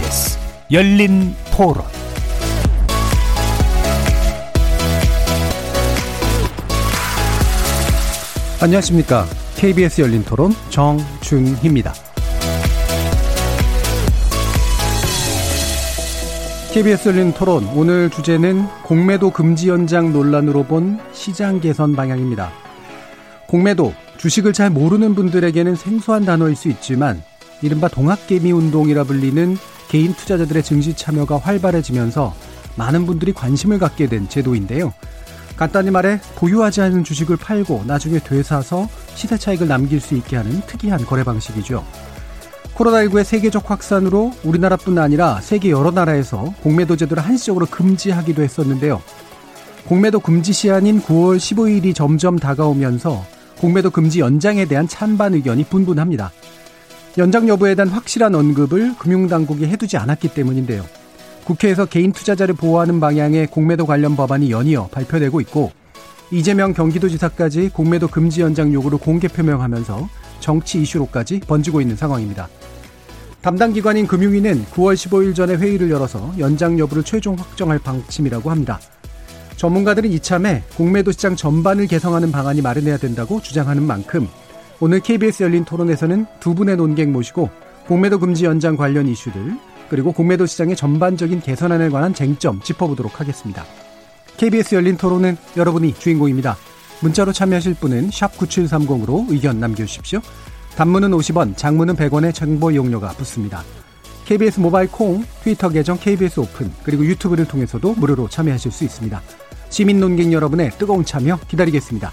KBS 열린 토론 안녕하십니까. KBS 열린 토론 정준희입니다. KBS 열린 토론 오늘 주제는 공매도 금지 연장 논란으로 본 시장 개선 방향입니다. 공매도 주식을 잘 모르는 분들에게는 생소한 단어일 수 있지만 이른바 동학개미 운동이라 불리는 개인 투자자들의 증시 참여가 활발해지면서 많은 분들이 관심을 갖게 된 제도인데요. 간단히 말해 보유하지 않은 주식을 팔고 나중에 되사서 시세 차익을 남길 수 있게 하는 특이한 거래 방식이죠. 코로나19의 세계적 확산으로 우리나라뿐 아니라 세계 여러 나라에서 공매도 제도를 한시적으로 금지하기도 했었는데요. 공매도 금지 시한인 9월 15일이 점점 다가오면서 공매도 금지 연장에 대한 찬반 의견이 분분합니다. 연장 여부에 대한 확실한 언급을 금융당국이 해두지 않았기 때문인데요. 국회에서 개인 투자자를 보호하는 방향의 공매도 관련 법안이 연이어 발표되고 있고 이재명 경기도지사까지 공매도 금지 연장 요구를 공개 표명하면서 정치 이슈로까지 번지고 있는 상황입니다. 담당 기관인 금융위는 9월 15일 전에 회의를 열어서 연장 여부를 최종 확정할 방침이라고 합니다. 전문가들은 이참에 공매도 시장 전반을 개성하는 방안이 마련해야 된다고 주장하는 만큼 오늘 KBS 열린 토론에서는 두 분의 논객 모시고 공매도 금지 연장 관련 이슈들 그리고 공매도 시장의 전반적인 개선안에 관한 쟁점 짚어보도록 하겠습니다. KBS 열린 토론은 여러분이 주인공입니다. 문자로 참여하실 분은 9730으로 의견 남겨주십시오. 단문은 50원, 장문은 100원의 정보 이용료가 붙습니다. KBS 모바일 콩, 트위터 계정 KBS 오픈, 그리고 유튜브를 통해서도 무료로 참여하실 수 있습니다. 시민 논객 여러분의 뜨거운 참여 기다리겠습니다.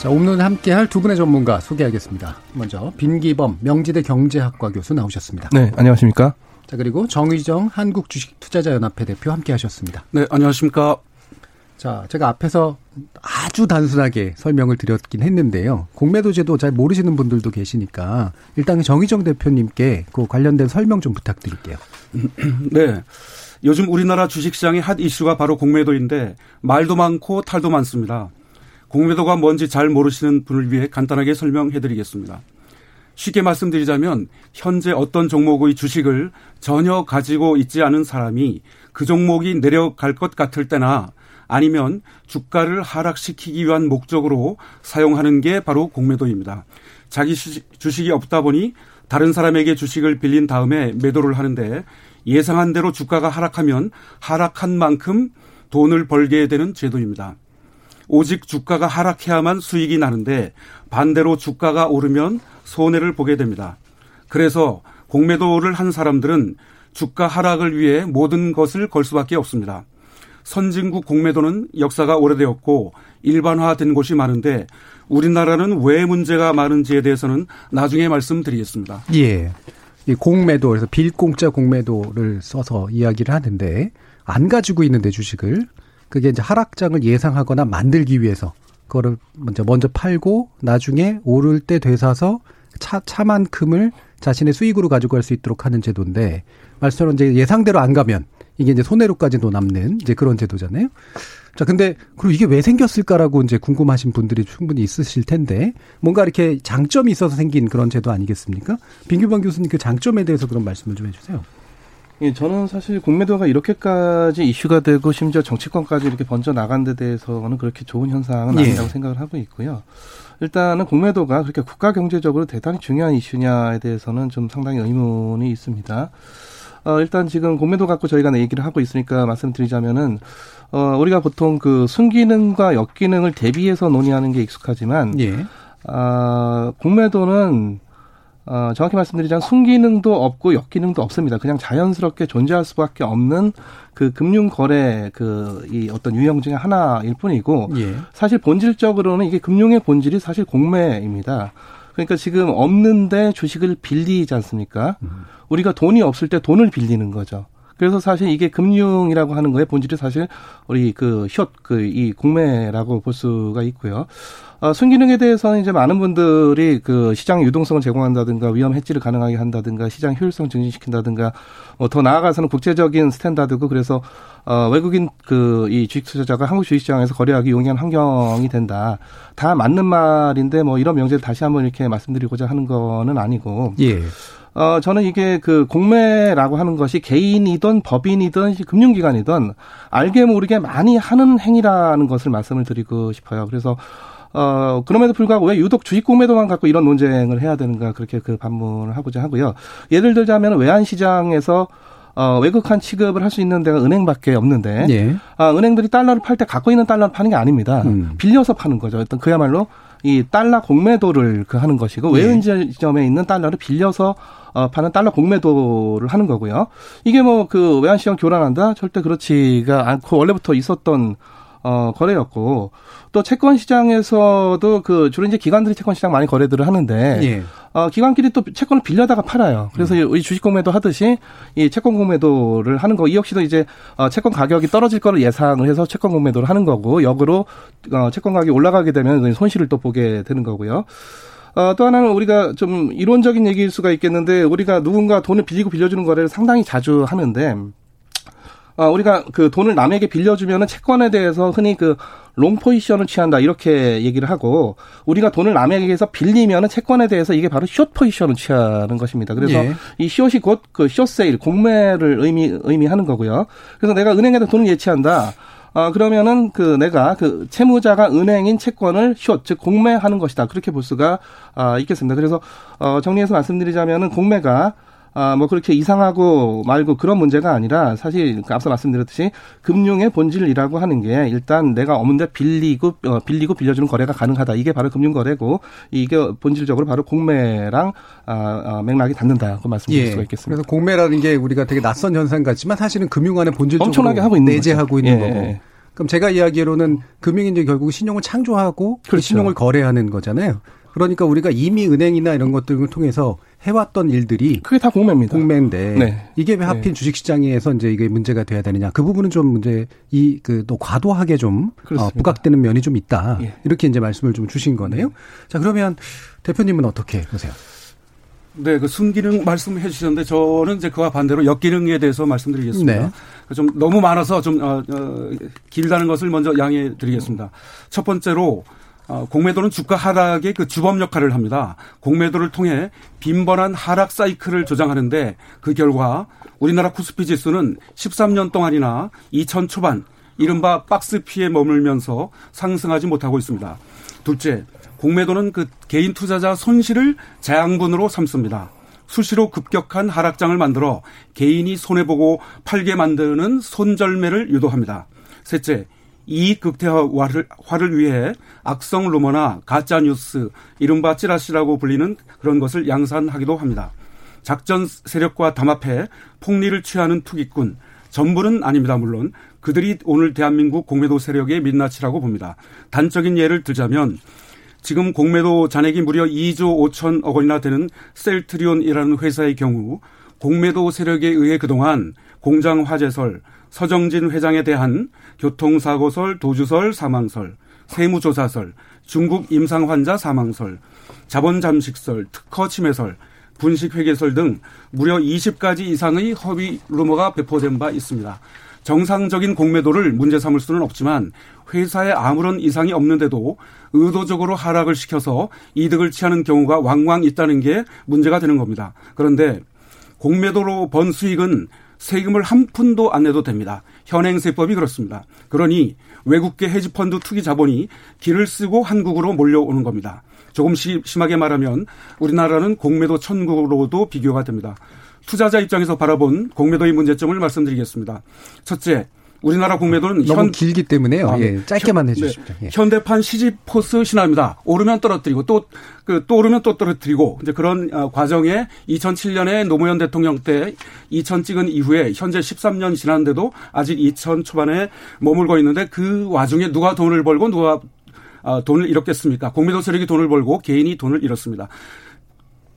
자, 오늘 함께 할 두 분의 전문가 소개하겠습니다. 먼저 빈기범 명지대 경제학과 교수 나오셨습니다. 네, 안녕하십니까? 자, 그리고 정의정 한국주식투자자연합회 대표 함께 하셨습니다. 네, 안녕하십니까? 자, 제가 앞에서 아주 단순하게 설명을 드렸긴 했는데요. 공매도 제도 잘 모르시는 분들도 계시니까 일단 정의정 대표님께 그 관련된 설명 좀 부탁드릴게요. 네. 요즘 우리나라 주식시장의 핫 이슈가 바로 공매도인데 말도 많고 탈도 많습니다. 공매도가 뭔지 잘 모르시는 분을 위해 간단하게 설명해 드리겠습니다. 쉽게 말씀드리자면 현재 어떤 종목의 주식을 전혀 가지고 있지 않은 사람이 그 종목이 내려갈 것 같을 때나 아니면 주가를 하락시키기 위한 목적으로 사용하는 게 바로 공매도입니다. 자기 주식이 없다 보니 다른 사람에게 주식을 빌린 다음에 매도를 하는데 예상한 대로 주가가 하락하면 하락한 만큼 돈을 벌게 되는 제도입니다. 오직 주가가 하락해야만 수익이 나는데 반대로 주가가 오르면 손해를 보게 됩니다. 그래서 공매도를 한 사람들은 주가 하락을 위해 모든 것을 걸 수밖에 없습니다. 선진국 공매도는 역사가 오래되었고 일반화된 곳이 많은데 우리나라는 왜 문제가 많은지에 대해서는 나중에 말씀드리겠습니다. 예. 이 공매도 그래서 빌공짜 공매도를 써서 이야기를 하는데 안 가지고 있는데 주식을 그게 이제 하락장을 예상하거나 만들기 위해서 그거를 먼저 먼저 팔고 나중에 오를 때 되사서 차 차만큼을 자신의 수익으로 가지고 갈 수 있도록 하는 제도인데 말씀처럼 이제 예상대로 안 가면 이게 이제 손해로까지도 남는 이제 그런 제도잖아요. 자, 근데 그리고 이게 왜 생겼을까라고 이제 궁금하신 분들이 충분히 있으실 텐데 뭔가 이렇게 장점이 있어서 생긴 그런 제도 아니겠습니까? 빈규범 교수님 그 장점에 대해서 그런 말씀을 좀 해주세요. 예, 저는 사실 공매도가 이렇게까지 이슈가 되고 심지어 정치권까지 이렇게 번져 나간 데 대해서는 그렇게 좋은 현상은 예. 아니라고 예. 생각을 하고 있고요. 일단은 공매도가 그렇게 국가 경제적으로 대단히 중요한 이슈냐에 대해서는 좀 상당히 의문이 있습니다. 어, 일단 지금 공매도 갖고 저희가 얘기를 하고 있으니까 말씀드리자면은 어, 우리가 보통 그 순기능과 역기능을 대비해서 논의하는 게 익숙하지만 예. 아, 공매도는 어, 정확히 말씀드리자면 순기능도 없고 역기능도 없습니다. 그냥 자연스럽게 존재할 수밖에 없는 그 금융 거래 그 이 어떤 유형 중에 하나일 뿐이고 예. 사실 본질적으로는 이게 금융의 본질이 사실 공매입니다. 그러니까 지금 없는데 주식을 빌리지 않습니까? 음. 우리가 돈이 없을 때 돈을 빌리는 거죠. 그래서 사실 이게 금융이라고 하는 거에 본질이 사실 우리 그 숏, 그 이 공매라고 볼 수가 있고요. 어, 순기능에 대해서는 이제 많은 분들이 그 시장 유동성을 제공한다든가 위험 해지를 가능하게 한다든가 시장 효율성 증진시킨다든가 뭐더 나아가서는 국제적인 스탠다드고 그래서 어, 외국인 그 이 주식 투자자가 한국 주식시장에서 거래하기 용이한 환경이 된다. 다 맞는 말인데 뭐 이런 명제를 다시 한번 이렇게 말씀드리고자 하는 거는 아니고. 예. 어, 저는 이게 그 공매라고 하는 것이 개인이든 법인이든 금융기관이든 알게 모르게 많이 하는 행위라는 것을 말씀을 드리고 싶어요. 그래서 어, 그럼에도 불구하고 왜 유독 주식 공매도만 갖고 이런 논쟁을 해야 되는가 그렇게 그 반문을 하고자 하고요. 예를 들자면 외환 시장에서 어, 외국한 취급을 할 수 있는 데가 은행밖에 없는데, 예. 아, 은행들이 달러를 팔 때 갖고 있는 달러를 파는 게 아닙니다. 음. 빌려서 파는 거죠. 어떤 그야말로 이 달러 공매도를 그 하는 것이고 예. 외환지점에 있는 달러를 빌려서 어, 파는 달러 공매도를 하는 거고요. 이게 뭐 그 외환시장 교란한다 절대 그렇지가 않고 원래부터 있었던 어, 거래였고 또 채권 시장에서도 그 주로 이제 기관들이 채권 시장 많이 거래들을 하는데 예. 어, 기관끼리 또 채권을 빌려다가 팔아요. 그래서 음. 이 주식 공매도 하듯이 이 채권 공매도를 하는 거 이 역시도 이제 어, 채권 가격이 떨어질 거를 예상을 해서 채권 공매도를 하는 거고 역으로 어, 채권 가격이 올라가게 되면 손실을 또 보게 되는 거고요. 어, 또 하나는 우리가 좀 이론적인 얘기일 수가 있겠는데 우리가 누군가 돈을 빌리고 빌려주는 거래를 상당히 자주 하는데 어, 우리가 그 돈을 남에게 빌려주면은 채권에 대해서 흔히 그 롱 포지션을 취한다 이렇게 얘기를 하고 우리가 돈을 남에게서 빌리면은 채권에 대해서 이게 바로 숏 포지션을 취하는 것입니다. 그래서 예. 이 숏이 곧 그 숏 세일 공매를 의미 의미하는 거고요. 그래서 내가 은행에다 돈을 예치한다. 어, 그러면은 그 내가 그 채무자가 은행인 채권을 숏, 즉 공매하는 것이다. 그렇게 볼 수가 아, 있겠습니다. 그래서 어, 정리해서 말씀드리자면은 공매가 아, 뭐 그렇게 이상하고 말고 그런 문제가 아니라 사실 그 앞서 말씀드렸듯이 금융의 본질이라고 하는 게 일단 내가 없는데 빌리고 어, 빌리고 빌려주는 거래가 가능하다. 이게 바로 금융 거래고 이게 본질적으로 바로 공매랑 아, 아, 맥락이 닿는다고 말씀드릴 예. 수가 있겠습니다. 그래서 공매라는 게 우리가 되게 낯선 현상 같지만 사실은 금융 안에 본질적으로 엄청나게 하고 있는 내재하고 거죠. 있는 예. 거고. 그럼 제가 이야기로는 금융이 이제 결국 신용을 창조하고 그 그렇죠. 그 신용을 거래하는 거잖아요. 그러니까 우리가 이미 은행이나 이런 것들을 통해서 해왔던 일들이 그게 다 공매입니다. 공매인데 네. 이게 왜 하필 네. 주식시장에서 이제 이게 문제가 돼야 되느냐 그 부분은 좀 문제 이 그 또 과도하게 좀 어, 부각되는 면이 좀 있다 예. 이렇게 이제 말씀을 좀 주신 거네요. 네. 자 그러면 대표님은 어떻게 보세요? 네, 그 순기능 말씀해 주셨는데 저는 이제 그와 반대로 역기능에 대해서 말씀드리겠습니다. 네. 좀 너무 많아서 좀 어, 어, 길다는 것을 먼저 양해 드리겠습니다. 첫 번째로 어, 공매도는 주가 하락의 그 주범 역할을 합니다. 공매도를 통해 빈번한 하락 사이클을 조장하는데 그 결과 우리나라 코스피 지수는 13년 동안이나 2000 초반 이른바 박스 피에 머물면서 상승하지 못하고 있습니다. 둘째, 공매도는 그 개인 투자자 손실을 재앙분으로 삼습니다. 수시로 급격한 하락장을 만들어 개인이 손해보고 팔게 만드는 손절매를 유도합니다. 셋째, 이익 극대화를 화를 위해 악성 루머나 가짜 뉴스, 이른바 찌라시라고 불리는 그런 것을 양산하기도 합니다. 작전 세력과 담합해 폭리를 취하는 투기꾼, 전부는 아닙니다. 물론 그들이 오늘 대한민국 공매도 세력의 민낯이라고 봅니다. 단적인 예를 들자면 지금 공매도 잔액이 무려 2조 5천억 원이나 되는 셀트리온이라는 회사의 경우 공매도 세력에 의해 그동안 공장 화재설, 서정진 회장에 대한 교통사고설, 도주설, 사망설, 세무조사설, 중국 임상 환자 사망설, 자본 잠식설, 특허 침해설, 분식회계설 등 무려 20가지 이상의 허위 루머가 배포된 바 있습니다. 정상적인 공매도를 문제 삼을 수는 없지만 회사에 아무런 이상이 없는데도 의도적으로 하락을 시켜서 이득을 취하는 경우가 왕왕 있다는 게 문제가 되는 겁니다. 그런데 공매도로 번 수익은 세금을 한 푼도 안 내도 됩니다. 현행세법이 그렇습니다. 그러니 외국계 헤지펀드 투기 자본이 길을 쓰고 한국으로 몰려오는 겁니다. 조금 심하게 말하면 우리나라는 공매도 천국으로도 비교가 됩니다. 투자자 입장에서 바라본 공매도의 문제점을 말씀드리겠습니다. 첫째, 우리나라 공매도는 너무 현, 길기 때문에요. 아, 네. 예, 짧게만 현, 해주십시오. 네. 예. 현대판 시지포스 신화입니다. 오르면 떨어뜨리고 또 그, 또 오르면 또 떨어뜨리고 이제 그런 어, 과정에 2007년에 노무현 대통령 때 2000 찍은 이후에 현재 13년 지났는데도 아직 2000 초반에 머물고 있는데 그 와중에 누가 돈을 벌고 누가 어, 돈을 잃었겠습니까? 공매도 세력이 돈을 벌고 개인이 돈을 잃었습니다.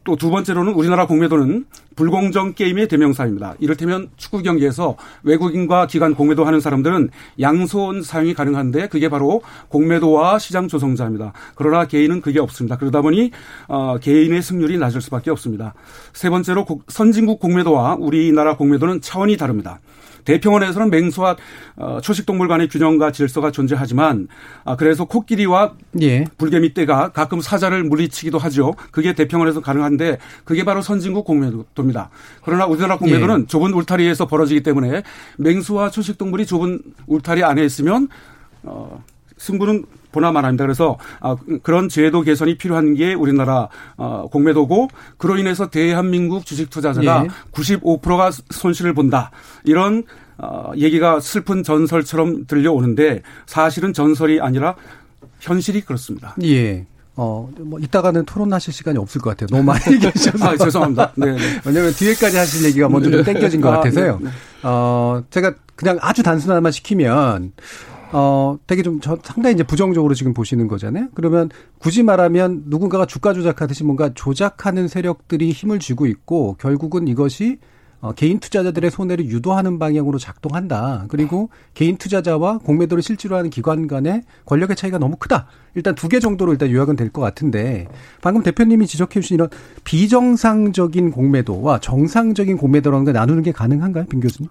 또 두 번째로는 우리나라 공매도는 불공정 게임의 대명사입니다. 이를테면 축구 경기에서 외국인과 기관 공매도 하는 사람들은 양손 사용이 가능한데 그게 바로 공매도와 시장 조성자입니다. 그러나 개인은 그게 없습니다. 그러다 보니 어, 개인의 승률이 낮을 수밖에 없습니다. 세 번째로 선진국 공매도와 우리나라 공매도는 차원이 다릅니다. 대평원에서는 맹수와 어, 초식동물 간의 균형과 질서가 존재하지만 아, 그래서 코끼리와 예. 불개미 떼가 가끔 사자를 물리치기도 하죠. 그게 대평원에서 가능한데 그게 바로 선진국 공매도입니다. 그러나 우리나라 공매도는 예. 좁은 울타리에서 벌어지기 때문에 맹수와 초식동물이 좁은 울타리 안에 있으면 어, 승부는 보나마나입니다. 그래서 아, 그런 제도 개선이 필요한 게 우리나라 어, 공매도고 그로 인해서 대한민국 주식 투자자가 예. 95%가 손실을 본다. 이런 어, 얘기가 슬픈 전설처럼 들려오는데 사실은 전설이 아니라 현실이 그렇습니다. 예. 어, 뭐, 이따가는 토론하실 시간이 없을 것 같아요. 너무 많이 얘기하셔서. 아, 죄송합니다. 네, 네. 왜냐면 뒤에까지 하실 얘기가 먼저 좀 땡겨진 것 아, 같아서요. 네, 네. 어, 제가 그냥 아주 단순한말 시키면, 어, 되게 좀 저, 상당히 이제 부정적으로 지금 보시는 거잖아요. 그러면 굳이 말하면 누군가가 주가 조작하듯이 뭔가 조작하는 세력들이 힘을 쥐고 있고 결국은 이것이 어, 개인 투자자들의 손해를 유도하는 방향으로 작동한다. 그리고 개인 투자자와 공매도를 실제로 하는 기관 간의 권력의 차이가 너무 크다. 일단 두 개 정도로 일단 요약은 될 것 같은데 방금 대표님이 지적해 주신 이런 비정상적인 공매도와 정상적인 공매도라는 걸 나누는 게 가능한가요, 빈 교수님?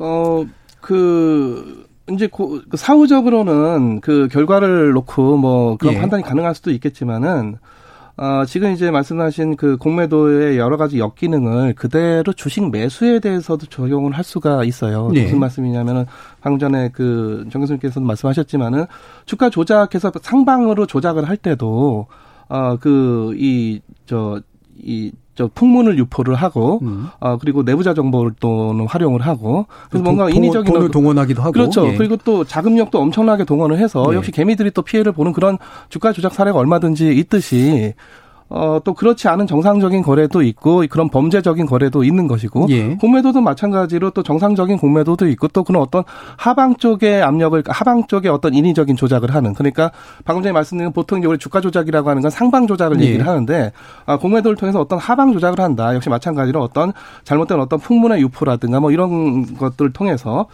어, 그 이제 고, 그 사후적으로는 그 결과를 놓고 뭐 그런 예. 판단이 가능할 수도 있겠지만은 어, 지금 이제 말씀하신 그 공매도의 여러 가지 역기능을 그대로 주식 매수에 대해서도 적용을 할 수가 있어요. 네. 무슨 말씀이냐면은 방금 전에 그 정 교수님께서도 말씀하셨지만은 주가 조작해서 상방으로 조작을 할 때도 어, 그, 이, 저, 이, 저 풍문을 유포를 하고 음. 어 그리고 내부자 정보를 또는 활용을 하고 그래서 뭔가 동, 인위적인 돈을 동원하기도 하고 그렇죠. 예. 그리고 또 자금력도 엄청나게 동원을 해서 네. 역시 개미들이 또 피해를 보는 그런 주가 조작 사례가 얼마든지 있듯이 어, 또 그렇지 않은 정상적인 거래도 있고 그런 범죄적인 거래도 있는 것이고 예. 공매도도 마찬가지로 또 정상적인 공매도도 있고 또 그런 어떤 하방 쪽의 압력을 하방 쪽의 어떤 인위적인 조작을 하는 그러니까 방금 전에 말씀드린 보통 이제 우리 주가 조작이라고 하는 건 상방 조작을 예. 얘기를 하는데 아, 공매도를 통해서 어떤 하방 조작을 한다. 역시 마찬가지로 어떤 잘못된 어떤 풍문의 유포라든가 뭐 이런 것들을 통해서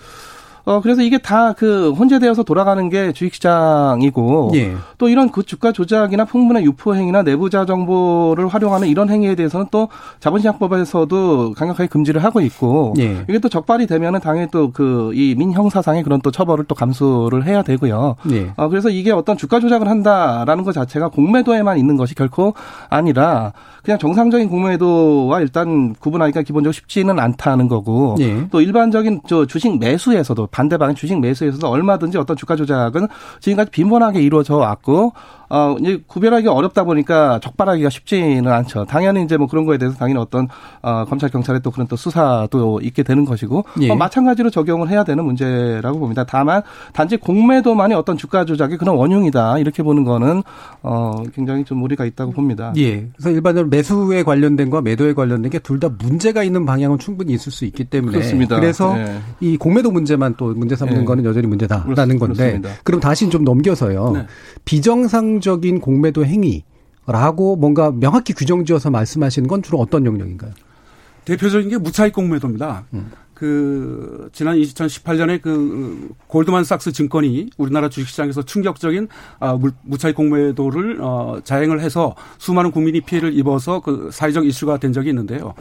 어, 그래서 이게 다 그 혼재되어서 돌아가는 게 주식시장이고 예. 또 이런 그 주가 조작이나 풍문의 유포 행위나 내부자 정보를 활용하는 이런 행위에 대해서는 또 자본시장법에서도 강력하게 금지를 하고 있고 예. 이게 또 적발이 되면은 당연히 또 그 이 민형사상의 그런 또 처벌을 또 감수를 해야 되고요. 예. 어, 그래서 이게 어떤 주가 조작을 한다라는 것 자체가 공매도에만 있는 것이 결코 아니라 그냥 정상적인 공매도와 일단 구분하기가 기본적으로 쉽지는 않다는 거고 예. 또 일반적인 저 주식 매수에서도 반대방의 주식 매수에서도 얼마든지 어떤 주가 조작은 지금까지 빈번하게 이루어져 왔고 어, 이제 구별하기가 어렵다 보니까 적발하기가 쉽지는 않죠. 당연히 이제 뭐 그런 거에 대해서 당연히 어떤 어, 검찰 경찰의 또 그런 또 수사도 있게 되는 것이고 예. 어, 마찬가지로 적용을 해야 되는 문제라고 봅니다. 다만 단지 공매도만이 어떤 주가 조작의 그런 원흉이다 이렇게 보는 거는 어, 굉장히 좀 무리가 있다고 봅니다. 예. 그래서 일반적으로 매수에 관련된 거 매도에 관련된 게 둘 다 문제가 있는 방향은 충분히 있을 수 있기 때문에 그렇습니다. 그래서 네. 이 공매도 문제만 또 문제 삼는 네. 거는 여전히 문제다라는 건데 그렇습니다. 그럼 다시 좀 넘겨서요. 네. 비정상 정상적인 공매도 행위라고 뭔가 명확히 규정지어서 말씀하시는 건 주로 어떤 영역인가요? 대표적인 게 무차익 공매도입니다. 음. 그 지난 2018년에 그 골드만삭스 증권이 우리나라 주식시장에서 충격적인 아, 무차익 공매도를 어, 자행을 해서 수많은 국민이 피해를 입어서 그 사회적 이슈가 된 적이 있는데요.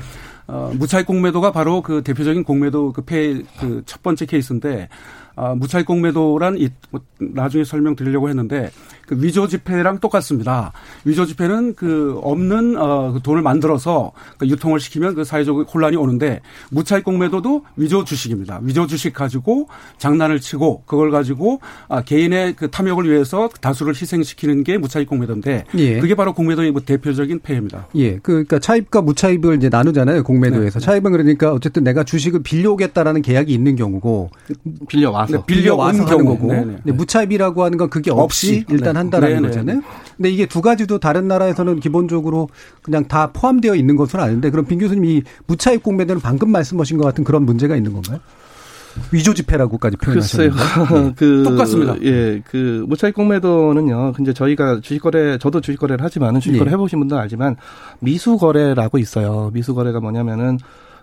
어, 무차익 공매도가 바로 그 대표적인 공매도 그 폐 그 첫 번째 케이스인데 아, 무차익 공매도란 이, 뭐, 나중에 설명드리려고 했는데 그 위조 지폐랑 똑같습니다. 위조 지폐는 그 없는 어, 그 돈을 만들어서 그 유통을 시키면 그 사회적 혼란이 오는데 무차익 공매도도 위조 주식입니다. 위조 주식 가지고 장난을 치고 그걸 가지고 아, 개인의 그 탐욕을 위해서 다수를 희생시키는 게 무차익 공매도인데 예. 그게 바로 공매도의 뭐 대표적인 폐해입니다. 예, 그, 그러니까 차입과 무차입을 이제 나누잖아요 공매도에서 네. 차입은 그러니까 어쨌든 내가 주식을 빌려오겠다라는 계약이 있는 경우고 빌려와 와서 네, 빌려온 경우고 네네. 네, 무차입이라고 하는 건 그게 없이, 없이 일단 네. 한다라는 네네. 거잖아요. 근데 이게 두 가지도 다른 나라에서는 기본적으로 그냥 다 포함되어 있는 것으로 아는데 그럼 빈 교수님 이 무차입 공매도는 방금 말씀하신 것 같은 그런 문제가 있는 건가요? 위조 지폐라고까지 표현하셨는데 네. 그 똑같습니다. 예, 그 무차익 공매도는요. 근데 저희가 주식 거래 저도 주식 거래를 하지만은 주식 거래 예. 해보신 분들은 알지만 미수 거래라고 있어요. 미수 거래가 뭐냐면은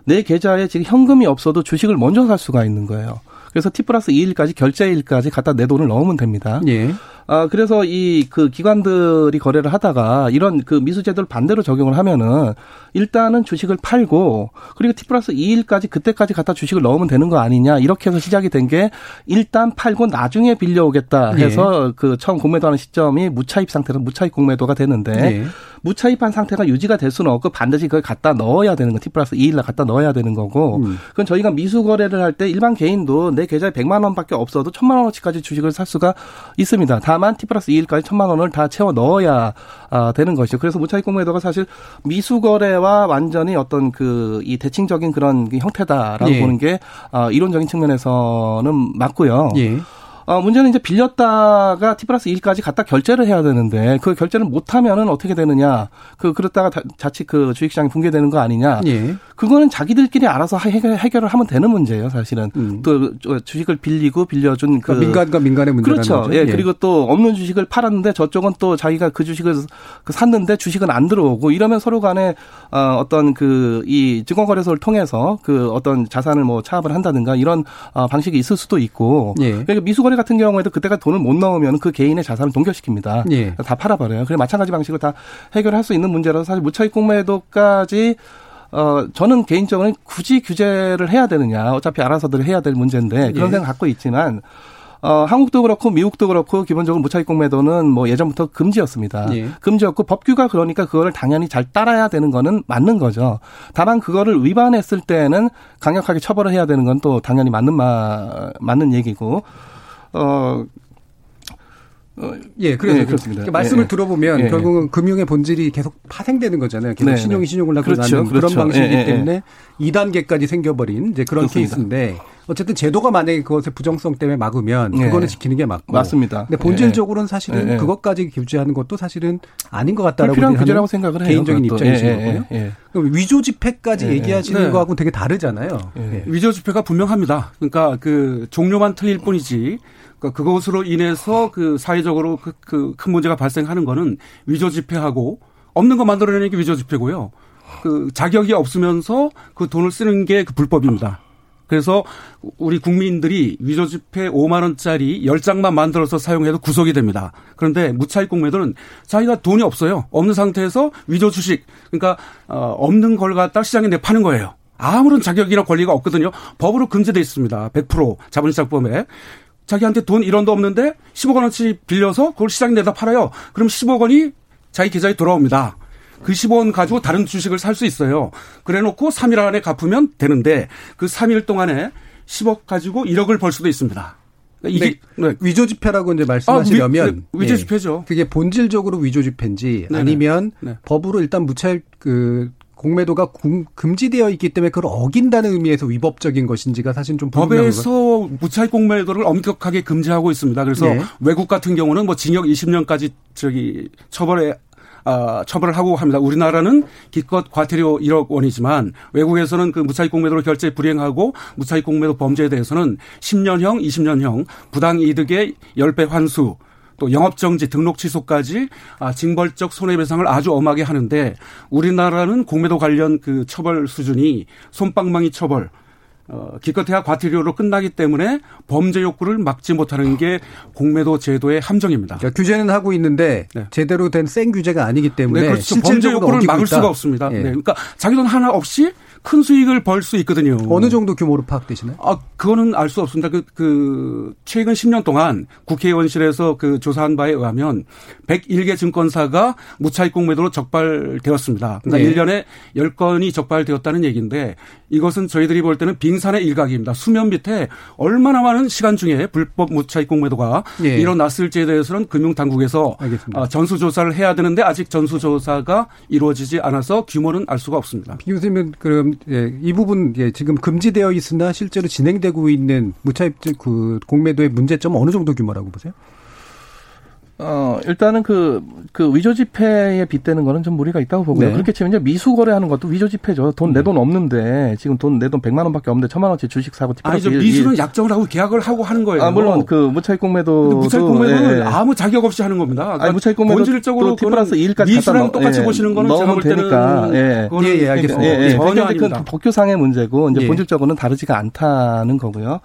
내 계좌에 지금 현금이 없어도 주식을 먼저 살 수가 있는 거예요. 그래서 T 플러스 2일까지 결제일까지 갖다 내 돈을 넣으면 됩니다. 예. 아, 그래서 이 그 기관들이 거래를 하다가 이런 그 미수제도를 반대로 적용을 하면은 일단은 주식을 팔고 그리고 T 플러스 2일까지 그때까지 갖다 주식을 넣으면 되는 거 아니냐 이렇게 해서 시작이 된 게 일단 팔고 나중에 빌려오겠다 해서 예. 그 처음 공매도하는 시점이 무차입 상태로 무차입 공매도가 되는데 예. 무차입한 상태가 유지가 될 수는 없고 반드시 그걸 갖다 넣어야 되는 거 T 플러스 2일 날 갖다 넣어야 되는 거고 음. 그건 저희가 미수 거래를 할 때 일반 개인도 내 계좌에 100만 원밖에 없어도 1000만 원어치까지 주식을 살 수가 있습니다. 다만 T 플러스 2일까지 1000만 원을 다 채워 넣어야 아, 되는 것이죠. 그래서 무차익 공매도가 사실 미수 거래와 완전히 어떤 그 이 대칭적인 그런 형태다라고 예. 보는 게 아, 이론적인 측면에서는 맞고요. 예. 어, 문제는 이제 빌렸다가 T 플러스 1까지 갖다 결제를 해야 되는데 그 결제를 못 하면은 어떻게 되느냐. 그, 그렇다가 자칫 그 주식시장이 붕괴되는 거 아니냐. 예. 그거는 자기들끼리 알아서 해결, 해결을 하면 되는 문제예요, 사실은. 음. 또 주식을 빌리고 빌려준 그. 그러니까 민간과 민간의 문제라는 그렇죠. 거죠. 예. 예. 그리고 또 없는 주식을 팔았는데 저쪽은 또 자기가 그 주식을 그 샀는데 주식은 안 들어오고 이러면 서로 간에 어, 어떤 그 이 증권거래소를 통해서 그 어떤 자산을 뭐 차압을 한다든가 이런 어, 방식이 있을 수도 있고. 예. 그러니까 미수거래 거래 같은 경우에도 그때가 돈을 못 넣으면 그 개인의 자산을 동결시킵니다. 예. 다 팔아버려요. 그래 마찬가지 방식으로 다 해결할 수 있는 문제라서 사실 무차익 공매도까지 어, 저는 개인적으로 굳이 규제를 해야 되느냐. 어차피 알아서들 해야 될 문제인데 그런 예. 생각 갖고 있지만 어, 한국도 그렇고 미국도 그렇고 기본적으로 무차익 공매도는 뭐 예전부터 금지였습니다. 예. 금지였고 법규가 그러니까 그거를 당연히 잘 따라야 되는 거는 맞는 거죠. 다만 그거를 위반했을 때는 강력하게 처벌을 해야 되는 건 또 당연히 맞는 마, 맞는 얘기고 어, 어, 예, 그래서 예, 그렇습니다. 그러니까 말씀을 예, 들어보면 예, 결국은 금융의 본질이 계속 파생되는 거잖아요. 계속 네, 신용이 네. 신용을 낳고 그렇죠, 나는 그렇죠. 그런 방식이기 예, 예, 때문에 2단계까지 생겨버린 이제 그런 그렇습니다. 케이스인데 어쨌든 제도가 만약에 그것의 부정성 때문에 막으면 그거는 지키는 게 맞고 맞습니다. 근데 본질적으로는 사실은 그것까지 규제하는 것도 사실은 아닌 것 같다라고 필요한 규제라고 생각을 해요. 개인적인 입장이신 거고요. 그럼 위조 지폐까지 얘기하시는 네. 거하고는 되게 다르잖아요. 위조 지폐가 분명합니다. 그러니까 그 종료만 틀릴 뿐이지 그러니까 그것으로 인해서 그 사회적으로 그, 그 큰 문제가 발생하는 거는 위조 지폐하고 없는 거 만들어내는 게 위조 지폐고요. 그 자격이 없으면서 그 돈을 쓰는 게 그 불법입니다. 그래서 우리 국민들이 위조 지폐 5만 원짜리 10장만 만들어서 사용해도 구속이 됩니다. 그런데 무차익 공매도는 자기가 돈이 없어요. 없는 상태에서 위조 주식 그러니까 어 없는 걸 갖다 시장에 내 파는 거예요. 아무런 자격이나 권리가 없거든요. 법으로 금지돼 있습니다. 100% 자본시장법에. 자기한테 돈 1원도 없는데 10억 원어치 빌려서 그걸 시장에 내다 팔아요. 그럼 10억 원이 자기 계좌에 돌아옵니다. 그 10억 원 가지고 다른 주식을 살 수 있어요. 그래 놓고 3일 안에 갚으면 되는데 그 3일 동안에 10억 가지고 1억을 벌 수도 있습니다. 그러니까 이게 네. 위조 지폐라고 이제 말씀하시려면 아, 위, 네, 예. 지폐죠. 예, 그게 본질적으로 위조 지폐인지 네네. 아니면 네. 법으로 일단 무차익 그 공매도가 금지되어 있기 때문에 그걸 어긴다는 의미에서 위법적인 것인지가 사실 좀 법에서 무차익 공매도를 엄격하게 금지하고 있습니다. 그래서 네. 외국 같은 경우는 뭐 징역 20년까지 저기 처벌에 아, 처벌을 하고 합니다. 우리나라는 기껏 과태료 1억 원이지만 외국에서는 그 무차익 공매도를 결제 불이행하고 무차익 공매도 범죄에 대해서는 10년형, 20년형 부당 이득의 10배 환수 또 영업정지, 등록 취소까지 아, 징벌적 손해배상을 아주 엄하게 하는데 우리나라는 공매도 관련 그 처벌 수준이 솜방망이 처벌 어, 기껏해야 과태료로 끝나기 때문에 범죄 욕구를 막지 못하는 게 공매도 제도의 함정입니다. 그러니까 규제는 하고 있는데 네. 제대로 된 센 규제가 아니기 때문에 네, 그렇죠. 범죄 욕구를 막을 있다. 수가 없습니다. 예. 네. 그러니까 자기 돈 하나 없이 큰 수익을 벌 수 있거든요. 어느 정도 규모로 파악되시나요? 아, 그거는 알 수 없습니다. 그, 그, 최근 10년 동안 국회의원실에서 그 조사한 바에 의하면 101개 증권사가 무차익 공매도로 적발되었습니다. 그러니까 네. 1년에 10건이 적발되었다는 얘기인데 이것은 저희들이 볼 때는 빙 산의 일각입니다. 수면 밑에 얼마나 많은 시간 중에 불법 무차익 공매도가 네. 일어났을지에 대해서는 금융당국에서 알겠습니다. 아, 전수조사를 해야 되는데 아직 전수조사가 이루어지지 않아서 규모는 알 수가 없습니다. 교수님은 그럼 예, 이 부분 예, 지금 금지되어 있으나 실제로 진행되고 있는 무차입 그 공매도의 문제점 어느 정도 규모라고 보세요? 어, 일단은 그, 그 위조 지폐에 빗대는 거는 좀 무리가 있다고 보고요. 네. 그렇게 치면 이제 미수 거래하는 것도 위조 지폐죠. 돈 내돈 없는데 지금 돈 내돈 100만 원 밖에 없는데 천만 원치 주식 사고 아니죠. 일- 미수는 일- 약정을 하고 계약을 하고 하는 거예요. 아, 물론 그 무차익 공매도 무차익 공매도는 아무 자격 없이 하는 겁니다. 그러니까 아니, 무차익 공매도 본질적으로 또 T 플러스 그거는 1까지 미수랑 똑같이 넣- 보시는 거는 예, 제가 볼 되니까. 예. 예, 예, 알겠습니다. 예, 예. 전혀 그러니까 아닙니다. 그 법규상의 문제고 이제 예. 본질적으로는 다르지가 않다는 거고요.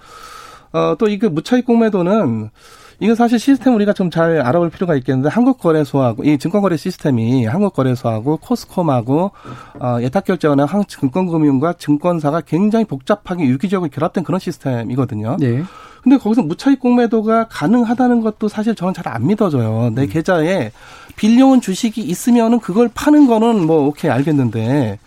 어, 또 이게 무차익 공매도는 이거 사실 시스템 우리가 좀 잘 알아볼 필요가 있겠는데 한국거래소하고 이 증권거래 시스템이 한국거래소하고 코스콤하고 어, 예탁결제원의 한국증권금융과 증권사가 굉장히 복잡하게 유기적으로 결합된 그런 시스템이거든요. 예. 근데 거기서 무차익 공매도가 가능하다는 것도 사실 저는 잘 안 믿어져요. 음. 내 계좌에 빌려온 주식이 있으면은 그걸 파는 거는 뭐 오케이 알겠는데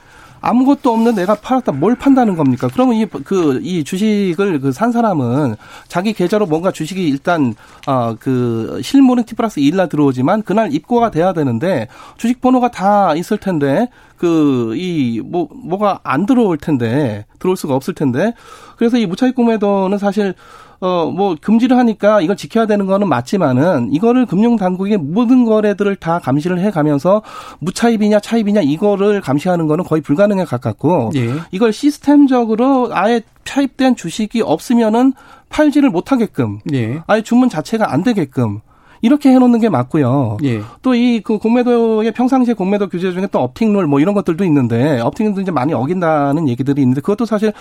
아무것도 없는 내가 팔았다 뭘 판다는 겁니까? 그러면 이 그 이 주식을 그 산 사람은 자기 계좌로 뭔가 주식이 일단 어그 실물은 T 플러스 1날 들어오지만 그날 입고가 돼야 되는데 주식 번호가 다 있을 텐데 그 이 뭐 뭐가 안 들어올 텐데 들어올 수가 없을 텐데 그래서 이 무차익 공매도는 사실 어, 뭐, 금지를 하니까 이걸 지켜야 되는 거는 맞지만은 이거를 금융당국이 모든 거래들을 다 감시를 해 가면서 무차입이냐 차입이냐 이거를 감시하는 거는 거의 불가능에 가깝고 예. 이걸 시스템적으로 아예 차입된 주식이 없으면은 팔지를 못하게끔 예. 아예 주문 자체가 안 되게끔 이렇게 해놓는 게 맞고요. 예. 또이 그 공매도의 평상시에 공매도 규제 중에 또 업팅룰 뭐 이런 것들도 있는데 업팅도 이제 많이 어긴다는 얘기들이 있는데 그것도 사실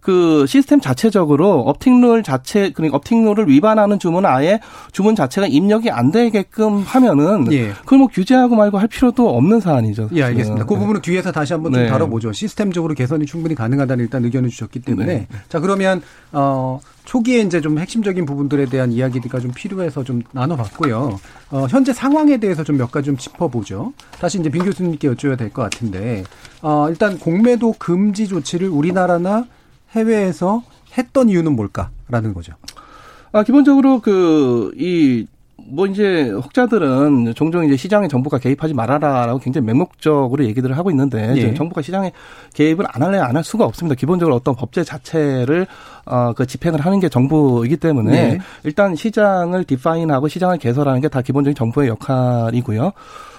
그 시스템 자체적으로 업팅룰 자체 그러니까 업팅룰을 위반하는 주문은 아예 주문 자체가 입력이 안 되게끔 하면은 예. 그걸 뭐 규제하고 말고 할 필요도 없는 사안이죠. 예, 알겠습니다. 그 네. 부분은 뒤에서 다시 한번 좀 네. 다뤄보죠. 시스템적으로 개선이 충분히 가능하다는 일단 의견을 주셨기 때문에. 네. 자, 그러면, 어, 초기에 이제 좀 핵심적인 부분들에 대한 이야기가 좀 필요해서 좀 나눠봤고요. 어, 현재 상황에 대해서 좀 몇 가지 좀 짚어보죠. 다시 이제 빈 교수님께 여쭤야 될 것 같은데, 어, 일단 공매도 금지 조치를 우리나라나 해외에서 했던 이유는 뭘까라는 거죠. 아, 기본적으로 그, 이, 뭐 이제 혹자들은 종종 이제 시장에 정부가 개입하지 말아라라고 굉장히 맹목적으로 얘기들을 하고 있는데 예. 정부가 시장에 개입을 안 할래 안 할 수가 없습니다. 기본적으로 어떤 법제 자체를 어그 집행을 하는 게 정부이기 때문에 네. 일단 시장을 디파인하고 시장을 개설하는 게 다 기본적인 정부의 역할이고요.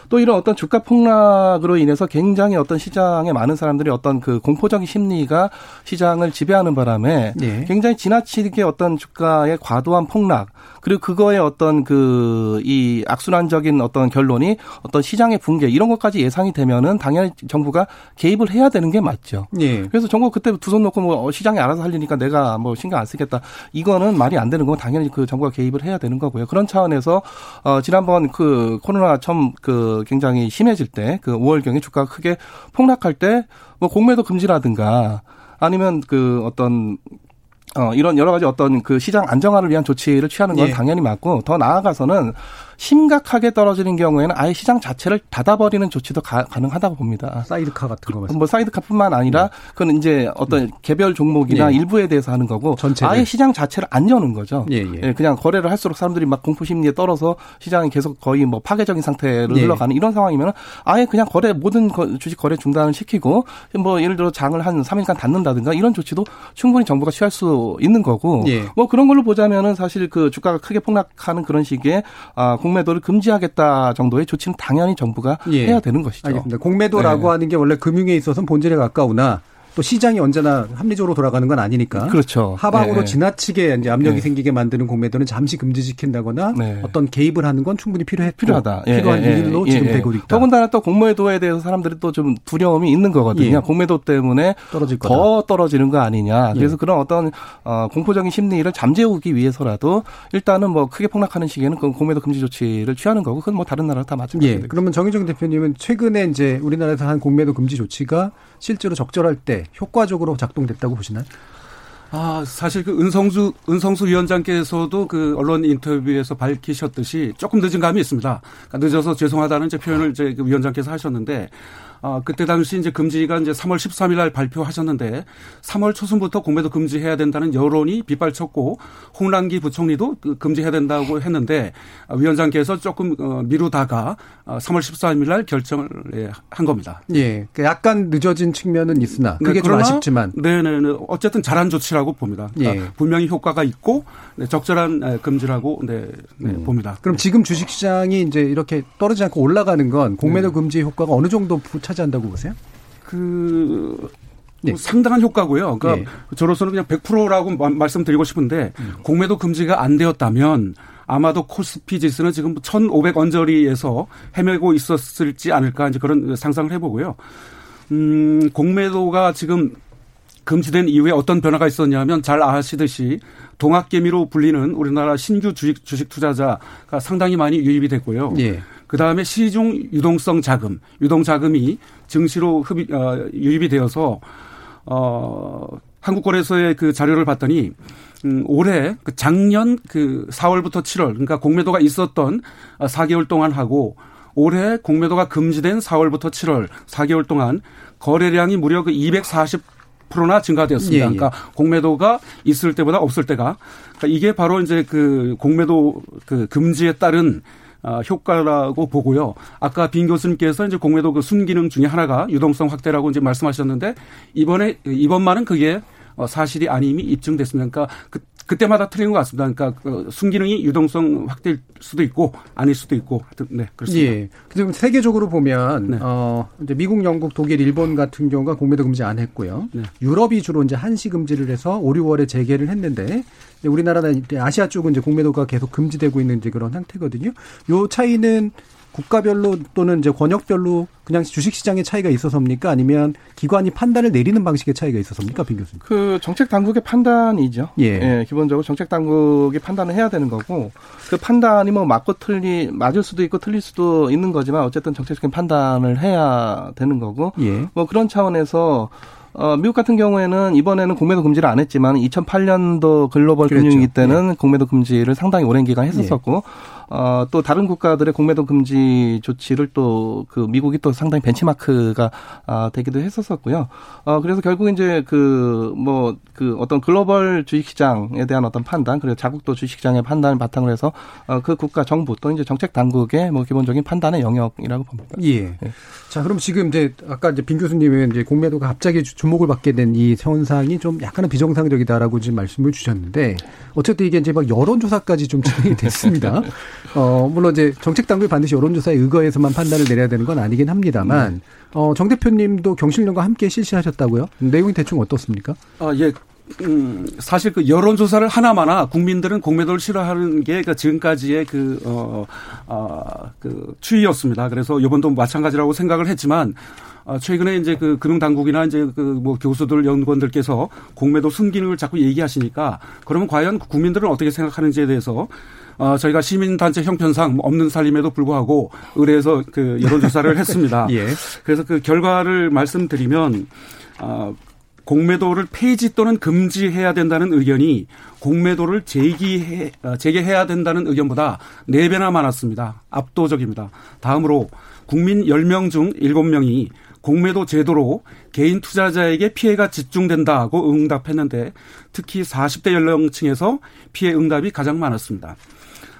또 이런 어떤 주가 폭락으로 인해서 굉장히 어떤 시장에 많은 사람들이 어떤 그 공포적인 심리가 시장을 지배하는 바람에 예. 굉장히 지나치게 어떤 주가의 과도한 폭락 그리고 그거의 어떤 그 이 악순환적인 어떤 결론이 어떤 시장의 붕괴 이런 것까지 예상이 되면은 당연히 정부가 개입을 해야 되는 게 맞죠. 예. 그래서 정부 그때 두 손 놓고 뭐 시장이 알아서 살리니까 내가 뭐 신경 안 쓰겠다. 이거는 말이 안 되는 거고 당연히 그 정부가 개입을 해야 되는 거고요. 그런 차원에서 어 지난번 그 코로나 처음 그 굉장히 심해질 때 그 5월경에 주가가 크게 폭락할 때 뭐 공매도 금지라든가 아니면 그 어떤 어, 이런 여러 가지 어떤 그 시장 안정화를 위한 조치를 취하는 건 예. 당연히 맞고 더 나아가서는 심각하게 떨어지는 경우에는 아예 시장 자체를 닫아버리는 조치도 가, 가능하다고 봅니다. 사이드카 같은 거 말씀. 뭐 사이드카뿐만 아니라 그건 이제 어떤 개별 종목이나 예. 일부에 대해서 하는 거고 전체를. 아예 시장 자체를 안 여는 거죠. 예, 예. 그냥 거래를 할수록 사람들이 막 공포 심리에 떨어서 시장이 계속 거의 뭐 파괴적인 상태로 예. 흘러가는 이런 상황이면 아예 그냥 거래 모든 거- 주식 거래 중단을 시키고 뭐 예를 들어 장을 한 3일간 닫는다든가 이런 조치도 충분히 정부가 취할 수 있는 거고 예. 뭐 그런 걸로 보자면은 사실 그 주가가 크게 폭락하는 그런 시기에 아공 매도를 금지하겠다 정도의 조치는 당연히 정부가 예. 해야 되는 것이죠. 알겠습니다. 공매도라고 네. 하는 게 원래 금융에 있어서는 본질에 가까우나 또 시장이 언제나 합리적으로 돌아가는 건 아니니까. 그렇죠. 하방으로 네. 지나치게 이제 압력이 네. 생기게 만드는 공매도는 잠시 금지시킨다거나 네. 어떤 개입을 하는 건 충분히 필요했고 필요하다. 예, 필요한 일로 예, 지금 예. 되고 있다. 더군다나 또 공매도에 대해서 사람들이 또 좀 두려움이 있는 거거든요. 예. 공매도 때문에 떨어질 거다. 더 떨어지는 거 아니냐. 예. 그래서 그런 어떤 어, 공포적인 심리를 잠재우기 위해서라도 일단은 뭐 크게 폭락하는 시기에는 그 공매도 금지 조치를 취하는 거고 그건 뭐 다른 나라 다 예. 마찬가지입니다. 그러면 정의정 대표님은 최근에 이제 우리나라에서 한 공매도 금지 조치가 실제로 적절할 때 효과적으로 작동됐다고 보시나요? 아, 사실 그 은성수, 은성수 위원장께서도 그 언론 인터뷰에서 밝히셨듯이 조금 늦은 감이 있습니다. 그러니까 늦어서 죄송하다는 이제 표현을 이제 그 위원장께서 하셨는데, 아, 그때 당시 이제 금지가 이제 3월 13일 날 발표하셨는데 3월 초순부터 공매도 금지해야 된다는 여론이 빗발쳤고 홍남기 부총리도 그 금지해야 된다고 했는데 위원장께서 조금 어, 미루다가 3월 어, 13일 날 결정을 예, 한 겁니다. 예. 그러니까 약간 늦어진 측면은 있으나 네, 그게 네, 좀 아쉽지만. 네네 네. 어쨌든 잘한 조치라고 봅니다. 그러니까 예. 분명히 효과가 있고 네, 적절한 금지라고 네, 네 음. 봅니다. 그럼 지금 주식 시장이 이제 이렇게 떨어지지 않고 올라가는 건 공매도 금지 효과가 어느 정도 차지한다고 보세요? 그 네. 상당한 효과고요. 그러니까 네. 저로서는 그냥 100%라고 말씀드리고 싶은데 음. 공매도 금지가 안 되었다면 아마도 코스피 지수는 지금 1,500 언저리에서 헤매고 있었을지 않을까 이제 그런 상상을 해보고요. 음, 공매도가 지금 금지된 이후에 어떤 변화가 있었냐면 잘 아시듯이 동학개미로 불리는 우리나라 신규 주식, 주식 투자자가 상당히 많이 유입이 됐고요. 예. 그 다음에 시중 유동성 자금, 유동 자금이 증시로 흡입, 어, 유입이 되어서 어, 한국거래소의 그 자료를 봤더니 음, 올해 그 작년 그 4월부터 7월 그러니까 공매도가 있었던 4개월 동안 하고 올해 공매도가 금지된 4월부터 7월 4개월 동안 거래량이 무려 그 240. 프로나 증가되었습니다. 예, 예. 그러니까 공매도가 있을 때보다 없을 때가 그러니까 이게 바로 이제 그 공매도 그 금지에 따른 아, 효과라고 보고요. 아까 빈 교수님께서 이제 공매도 그 순기능 중에 하나가 유동성 확대라고 이제 말씀하셨는데 이번에 이번만은 그게 어, 사실이 아님이 입증됐습니다. 그러니까 그 그때마다 틀린 것 같습니다. 그러니까 그 순기능이 유동성 확대일 수도 있고 아닐 수도 있고 네 그렇습니다. 예. 지금 세계적으로 보면 네. 어 이제 미국, 영국, 독일, 일본 같은 경우가 공매도 금지 안 했고요. 네. 유럽이 주로 이제 한시 금지를 해서 5, 6월에 재개를 했는데 우리나라는 아시아 쪽은 이제 공매도가 계속 금지되고 있는 이제 그런 상태거든요. 요 차이는 국가별로 또는 이제 권역별로 그냥 주식 시장의 차이가 있어서입니까? 아니면 기관이 판단을 내리는 방식의 차이가 있어서입니까, 빈 교수님? 그 정책 당국의 판단이죠. 예. 예. 기본적으로 정책 당국이 판단을 해야 되는 거고 그 판단이 뭐 맞고 틀리 맞을 수도 있고 틀릴 수도 있는 거지만 어쨌든 정책적인 판단을 해야 되는 거고 예. 뭐 그런 차원에서 어, 미국 같은 경우에는 이번에는 공매도 금지를 안 했지만 2008년도 글로벌 금융위기 때는 예. 공매도 금지를 상당히 오랜 기간 했었었고 예. 어, 또 다른 국가들의 공매도 금지 조치를 또 그 미국이 또 상당히 벤치마크가 아, 되기도 했었었고요. 어, 그래서 결국 이제 그 뭐그 그 어떤 글로벌 주식시장에 대한 어떤 판단 그리고 자국도 주식시장의 판단을 바탕으로 해서 어, 그 국가 정부 또 이제 정책 당국의 뭐 기본적인 판단의 영역이라고 봅니다. 예. 예. 자, 그럼 지금 이제 아까 이제 빈 교수님은 이제 공매도가 갑자기 주목을 받게 된 이 현상이 좀 약간은 비정상적이다라고 지금 말씀을 주셨는데 어쨌든 이게 이제 막 여론조사까지 좀 진행이 됐습니다. 어, 물론 이제 정책 당국이 반드시 여론조사에 의거해서만 판단을 내려야 되는 건 아니긴 합니다만, 네. 어, 정 대표님도 경실련과 함께 실시하셨다고요? 내용이 대충 어떻습니까? 아, 예. 음, 사실 그 여론조사를 하나마나 국민들은 공매도를 싫어하는 게그 지금까지의 그, 어, 어, 그 추이였습니다. 그래서 이번도 마찬가지라고 생각을 했지만, 어, 최근에 이제 그 금융당국이나 이제 그 뭐 교수들, 연구원들께서 공매도 순기능을 자꾸 얘기하시니까 그러면 과연 국민들은 어떻게 생각하는지에 대해서 어, 저희가 시민단체 형편상 뭐 없는 살림에도 불구하고 의뢰해서 그 여론조사를 했습니다. 예. 그래서 그 결과를 말씀드리면 어, 공매도를 폐지 또는 금지해야 된다는 의견이 공매도를 제기해, 어, 재개해야 된다는 의견보다 4배나 많았습니다. 압도적입니다. 다음으로 국민 10명 중 7명이 공매도 제도로 개인 투자자에게 피해가 집중된다고 응답했는데 특히 40대 연령층에서 피해 응답이 가장 많았습니다.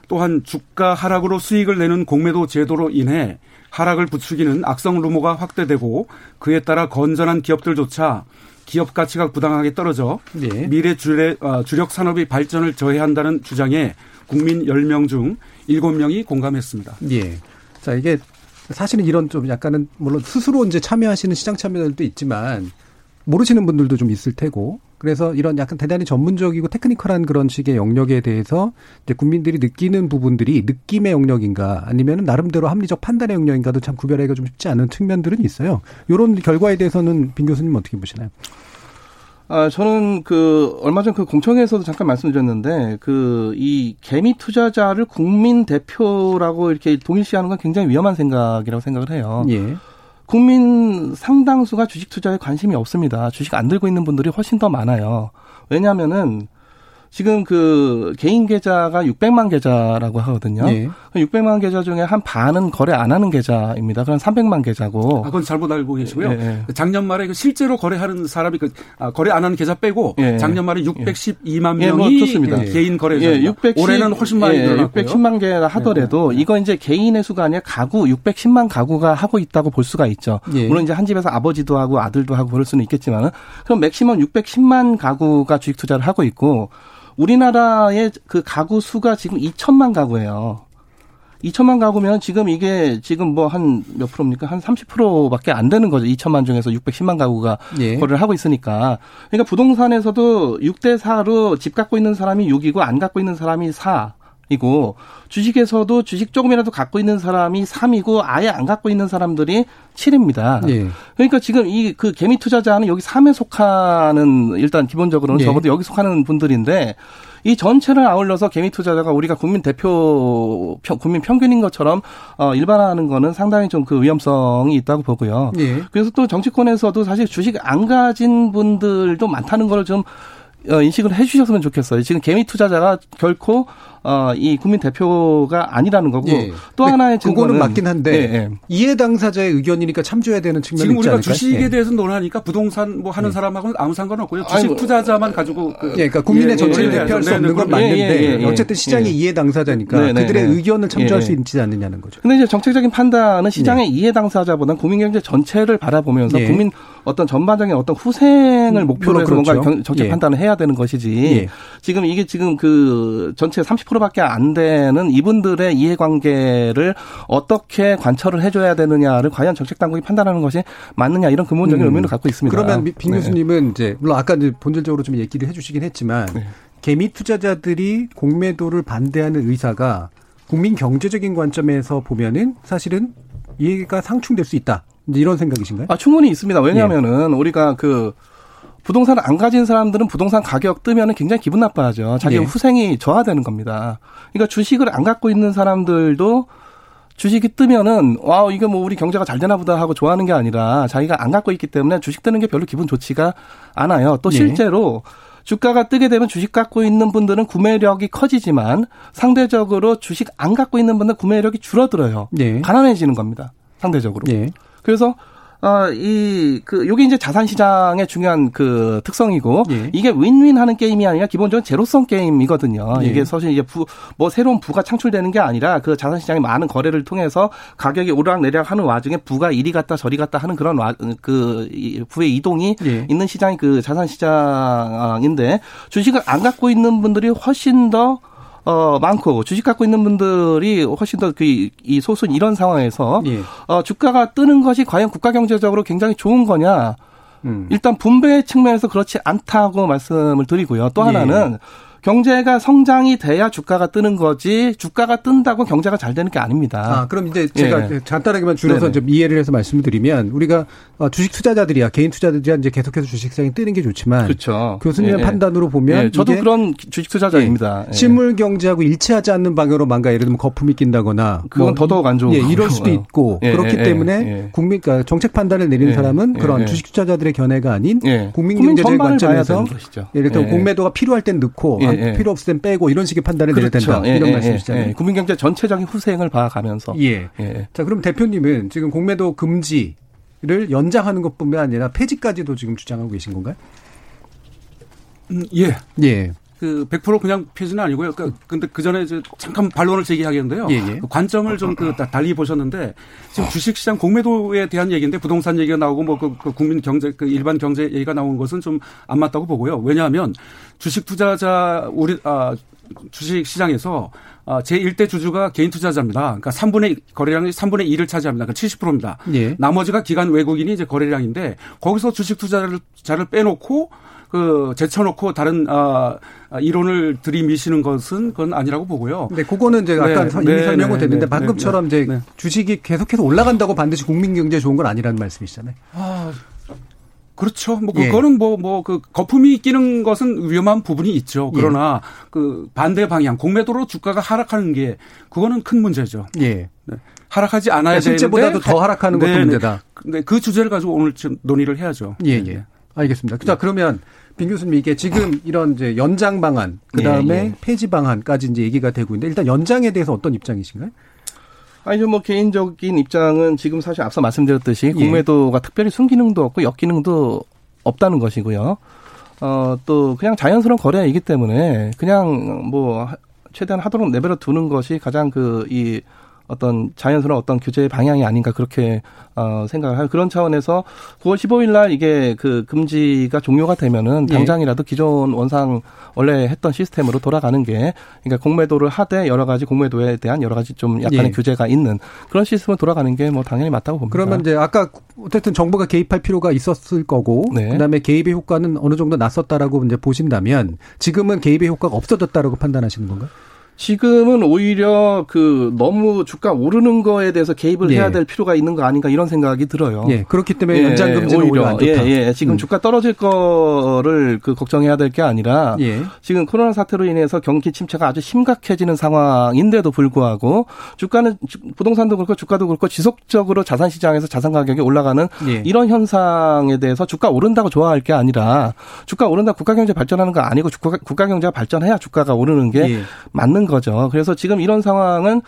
또한 주가 하락으로 수익을 내는 공매도 제도로 인해 하락을 부추기는 악성 루머가 확대되고 그에 따라 건전한 기업들조차 기업 가치가 부당하게 떨어져 네. 미래 주력, 어, 주력 산업의 발전을 저해한다는 주장에 국민 10명 중 7명이 공감했습니다. 예. 자, 이게 사실은 이런 좀 약간은 물론 스스로 이제 참여하시는 시장 참여자들도 있지만 모르시는 분들도 좀 있을 테고 그래서 이런 약간 대단히 전문적이고 테크니컬한 그런 식의 영역에 대해서 이제 국민들이 느끼는 부분들이 느낌의 영역인가 아니면 나름대로 합리적 판단의 영역인가도 참 구별하기가 좀 쉽지 않은 측면들은 있어요. 이런 결과에 대해서는 빈 교수님 어떻게 보시나요? 아, 저는 그, 얼마 전 그 공청회에서도 잠깐 말씀드렸는데, 그, 이 개미 투자자를 국민 대표라고 이렇게 동일시하는 건 굉장히 위험한 생각이라고 생각을 해요. 예. 국민 상당수가 주식 투자에 관심이 없습니다. 주식 안 들고 있는 분들이 훨씬 더 많아요. 왜냐하면은 지금 그 개인 계좌가 600만 계좌라고 하거든요. 예. 600만 계좌 중에 한 반은 거래 안 하는 계좌입니다. 그럼 300만 계좌고. 아, 그건 잘못 알고 계시고요. 예. 예. 작년 말에 그 실제로 거래하는 사람이 그 아, 거래 안 하는 계좌 빼고 예. 작년 말에 612만 예. 명이 뭐 좋습니다. 개인 거래자. 예. 610, 올해는 훨씬 많이 예. 늘어났고요. 610만 개라 하더라도 이거 이제 개인의 수가 아니라 가구 610만 가구가 하고 있다고 볼 수가 있죠. 물론 이제 한 집에서 아버지도 하고 아들도 하고 그럴 수는 있겠지만은 그럼 맥시멈 610만 가구가 주식 투자를 하고 있고 우리나라의 그 가구 수가 지금 2천만 가구예요. 2천만 가구면 지금 이게 지금 뭐 한 몇 프로입니까? 한 30%밖에 안 되는 거죠. 2천만 중에서 610만 가구가 예. 거래를 하고 있으니까. 그러니까 부동산에서도 6대 4로 집 갖고 있는 사람이 6이고 안 갖고 있는 사람이 4. 이고 주식에서도 주식 조금이라도 갖고 있는 사람이 3이고 아예 안 갖고 있는 사람들이 7입니다. 예. 그러니까 지금 이 그 개미 투자자는 여기 3에 속하는 일단 기본적으로는 예. 적어도 여기 속하는 분들인데 이 전체를 아울러서 개미 투자자가 우리가 국민 대표 국민 평균인 것처럼 어 일반화하는 거는 상당히 좀 그 위험성이 있다고 보고요. 예. 그래서 또 정치권에서도 사실 주식 안 가진 분들도 많다는 걸좀 어, 인식을 해주셨으면 좋겠어요. 지금 개미 투자자가 결코 어, 이 국민 대표가 아니라는 거고 예. 또 하나의 증거는 그거는 맞긴 한데 예, 예. 이해 당사자의 의견이니까 참조해야 되는 측면이 지금 우리가 주식에 예. 대해서 논하니까 부동산 뭐 하는 예. 사람하고는 아무 상관 없고요. 주식 아니, 투자자만 가지고 그 예, 그러니까 국민의 전체를 대표할 수 없는 건 맞는데 어쨌든 시장의 이해 당사자니까 네, 네, 그들의 네. 의견을 참조할 수 있지 않느냐는 거죠. 근데 이제 정책적인 판단은 시장의 이해 당사자보다는 국민 경제 전체를 바라보면서 국민 어떤 전반적인 어떤 후생을 목표로 해서 그렇죠. 뭔가 정책 예. 판단을 해야 되는 것이지 예. 지금 이게 지금 그 전체 30% 밖에 안 되는 이분들의 이해관계를 어떻게 관철을 해줘야 되느냐를 과연 정책 당국이 판단하는 것이 맞느냐 이런 근본적인 음. 의미를 갖고 있습니다. 그러면 빈 네. 교수님은 이제 물론 아까 이제 본질적으로 좀 얘기를 해주시긴 했지만 네. 개미 투자자들이 공매도를 반대하는 의사가 국민 경제적인 관점에서 보면은 사실은 이해가 상충될 수 있다. 이런 생각이신가요? 아, 충분히 있습니다. 왜냐하면은 예. 우리가 그 부동산을 안 가진 사람들은 부동산 가격 뜨면 은 굉장히 기분 나빠하죠. 자기 예. 후생이 저하되는 겁니다. 그러니까 주식을 안 갖고 있는 사람들도 주식이 뜨면은 와 이거 뭐 우리 경제가 잘 되나 보다 하고 좋아하는 게 아니라 자기가 안 갖고 있기 때문에 주식 뜨는 게 별로 기분 좋지가 않아요. 또 예. 실제로 예. 주가가 뜨게 되면 주식 갖고 있는 분들은 구매력이 커지지만 상대적으로 주식 안 갖고 있는 분들은 구매력이 줄어들어요. 예. 가난해지는 겁니다. 상대적으로. 예. 그래서 어, 이, 그, 요게 이제 자산시장의 중요한 그 특성이고, 예. 이게 윈윈 하는 게임이 아니라 기본적으로 제로성 게임이거든요. 예. 이게 사실 이제 부, 뭐 새로운 부가 창출되는 게 아니라 그 자산시장의 많은 거래를 통해서 가격이 오르락내리락 하는 와중에 부가 이리 갔다 저리 갔다 하는 그런 와, 그, 부의 이동이 예. 있는 시장이 그 자산시장인데, 주식을 안 갖고 있는 분들이 훨씬 더 어, 많고 주식 갖고 있는 분들이 훨씬 더 그 이 소수는 이런 상황에서 예. 어, 주가가 뜨는 것이 과연 국가 경제적으로 굉장히 좋은 거냐? 음. 일단 분배 측면에서 그렇지 않다고 말씀을 드리고요. 또 하나는 예. 경제가 성장이 돼야 주가가 뜨는 거지 주가가 뜬다고 경제가 잘 되는 게 아닙니다. 아, 그럼 이제 제가 예. 간단하게만 줄여서 네네. 좀 이해를 해서 말씀을 드리면 우리가 어, 주식 투자자들이야 개인 투자자들이야 이제 계속해서 주식시장이 뜨는 게 좋지만 그렇죠. 교수님의 예. 판단으로 보면 예. 저도 그런 주식 투자자입니다. 예. 실물 경제하고 일치하지 않는 방향으로 뭔가 예를 들면 거품이 낀다거나 그건 뭐, 더더욱 안 좋은 예, 이럴 수도 있고 예, 그렇기 때문에 국민 그러니까 정책 판단을 내리는 사람은 그런 주식 투자자들의 견해가 아닌 국민 경제적 관점에서 예를 들면 공매도가 필요할 땐 넣고 필요 없을 땐 빼고 이런 식의 판단을 그렇죠. 내려야 된다. 예, 이런 예, 말씀이시잖아요. 예, 국민경제 전체적인 후생을 봐가면서. 예. 예. 자, 그럼 대표님은 지금 공매도 금지를 연장하는 것뿐만 아니라 폐지까지도 지금 주장하고 계신 건가요? 음, 예. 예. 그 100% 그냥 폐지는 아니고요. 그, 근데 그 전에 이제 잠깐 반론을 제기하겠는데요. 예, 예. 그 관점을 좀 그 달리 보셨는데 지금 주식시장 공매도에 대한 얘기인데 부동산 얘기가 나오고 뭐그 그 국민 경제 그 일반 경제 얘기가 나온 것은 좀 안 맞다고 보고요. 왜냐하면 주식 투자자 우리 아 주식 시장에서 아, 제1대 주주가 개인 투자자입니다. 그러니까 3분의 거래량이 3분의 2를 차지합니다. 그러니까 70%입니다. 예. 나머지가 기관 외국인이 이제 거래량인데 거기서 주식 투자자를 빼놓고 그 제쳐놓고 다른 아 이론을 들이미시는 것은 그건 아니라고 보고요. 네, 그거는 이제 아까 네, 이미 네, 설명은 네, 됐는데 네, 방금처럼 이제 주식이 계속해서 올라간다고 반드시 국민 경제에 좋은 건 아니라는 말씀이시잖아요. 아, 그렇죠. 뭐 예. 그거는 뭐 뭐 그 거품이 끼는 것은 위험한 부분이 있죠. 그러나 예. 그 반대 방향 공매도로 주가가 하락하는 게 그거는 큰 문제죠. 예. 네. 하락하지 않아야 그러니까 실제보다도 더 하락하는 것도 문제다. 네, 그 주제를 가지고 오늘 좀 논의를 해야죠. 예, 예. 알겠습니다. 자, 그러면 빈 교수님 이게 지금 이런 이제 연장 방안 그 다음에 예, 예. 폐지 방안까지 이제 얘기가 되고 있는데 일단 연장에 대해서 어떤 입장이신가요? 아니, 뭐, 개인적인 입장은 지금 사실 앞서 말씀드렸듯이 예. 공매도가 특별히 순기능도 없고 역기능도 없다는 것이고요. 어, 또 그냥 자연스러운 거래이기 때문에 그냥 뭐, 최대한 하도록 내버려 두는 것이 가장 그, 이, 어떤 자연스러운 어떤 규제의 방향이 아닌가 그렇게 어 생각을 하요 그런 차원에서 9월 15일 날 이게 그 금지가 종료가 되면은 예. 당장이라도 기존 원상 원래 했던 시스템으로 돌아가는 게 그러니까 공매도를 하되 여러 가지 공매도에 대한 여러 가지 좀 약간의 예. 규제가 있는 그런 시스템으로 돌아가는 게 뭐 당연히 맞다고 봅니다. 그러면 이제 아까 어쨌든 정부가 개입할 필요가 있었을 거고 네. 그다음에 개입의 효과는 어느 정도 났었다라고 이제 보신다면 지금은 개입의 효과가 없어졌다라고 판단하시는 건가요? 지금은 오히려 그 너무 주가 오르는 거에 대해서 개입을 예. 해야 될 필요가 있는 거 아닌가 이런 생각이 들어요. 예. 그렇기 때문에 예. 연장 금지는 오히려, 오히려 안 좋다. 예, 예. 지금 음. 주가 떨어질 거를 그 걱정해야 될 게 아니라 예. 지금 코로나 사태로 인해서 경기 침체가 아주 심각해지는 상황인데도 불구하고 주가는 부동산도 그렇고 주가도 그렇고 지속적으로 자산 시장에서 자산 가격이 올라가는 예. 이런 현상에 대해서 주가 오른다고 좋아할 게 아니라 주가 오른다 국가 경제 발전하는 거 아니고 주가 국가 경제가 발전해야 주가가 오르는 게 예. 맞는 거죠. 그래서 지금 이런 상황은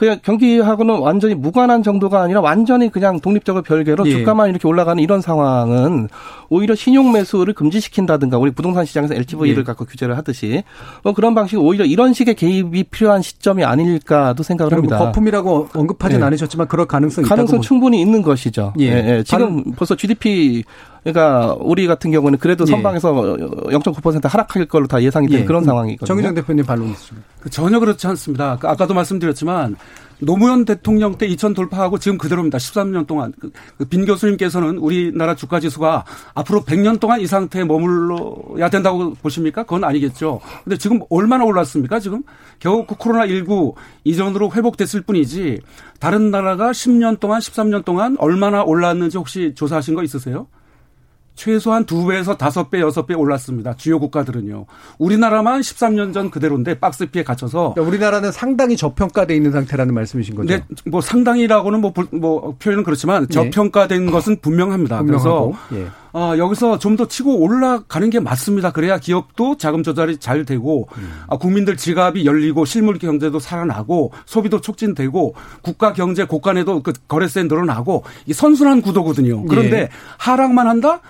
그냥 경기하고는 완전히 무관한 정도가 아니라 완전히 그냥 독립적으로 별개로 예. 주가만 이렇게 올라가는 이런 상황은 오히려 신용 매수를 금지시킨다든가 우리 부동산 시장에서 LTV를 예. 갖고 규제를 하듯이 뭐 그런 방식 오히려 이런 식의 개입이 필요한 시점이 아닐까도 생각을 합니다. 거품이라고 언급하진 예. 않으셨지만 그럴 가능성이 가능성 충분히 있는 것이죠. 예. 예. 예. 지금 벌써 GDP 그러니까 우리 같은 경우는 그래도 예. 선방에서 0.9% 하락할 걸로 다 예상이 되는 예. 그런 상황이거든요. 정의정 대표님 반론 있습니다. 그 전혀 그렇지 않습니다. 그 아까도 말씀드렸지만 노무현 대통령 때 2000 돌파하고 지금 그대로입니다. 13년 동안. 그, 그빈 교수님께서는 우리나라 주가 지수가 앞으로 100년 동안 이 상태에 머물러야 된다고 보십니까? 그건 아니겠죠. 근데 지금 얼마나 올랐습니까? 지금 겨우 그 코로나 19 이전으로 회복됐을 뿐이지 다른 나라가 10년 동안, 13년 동안 얼마나 올랐는지 혹시 조사하신 거 있으세요? 최소한 두 배에서 다섯 배, 여섯 배 올랐습니다. 주요 국가들은요. 우리나라만 13년 전 그대로인데 박스 피해 갇혀서. 그러니까 우리나라는 상당히 저평가돼 있는 상태라는 말씀이신 거죠? 네, 뭐 상당히라고는 뭐, 뭐 표현은 그렇지만 네. 저평가된 네. 것은 분명합니다. 분명하고. 그래서 예. 어, 여기서 좀 더 치고 올라가는 게 맞습니다. 그래야 기업도 자금 조달이 잘 되고 음. 아, 국민들 지갑이 열리고 실물 경제도 살아나고 소비도 촉진되고 국가 경제 고간에도 그 거래세 늘어나고 이 선순환 구도거든요. 그런데 예. 하락만 한다?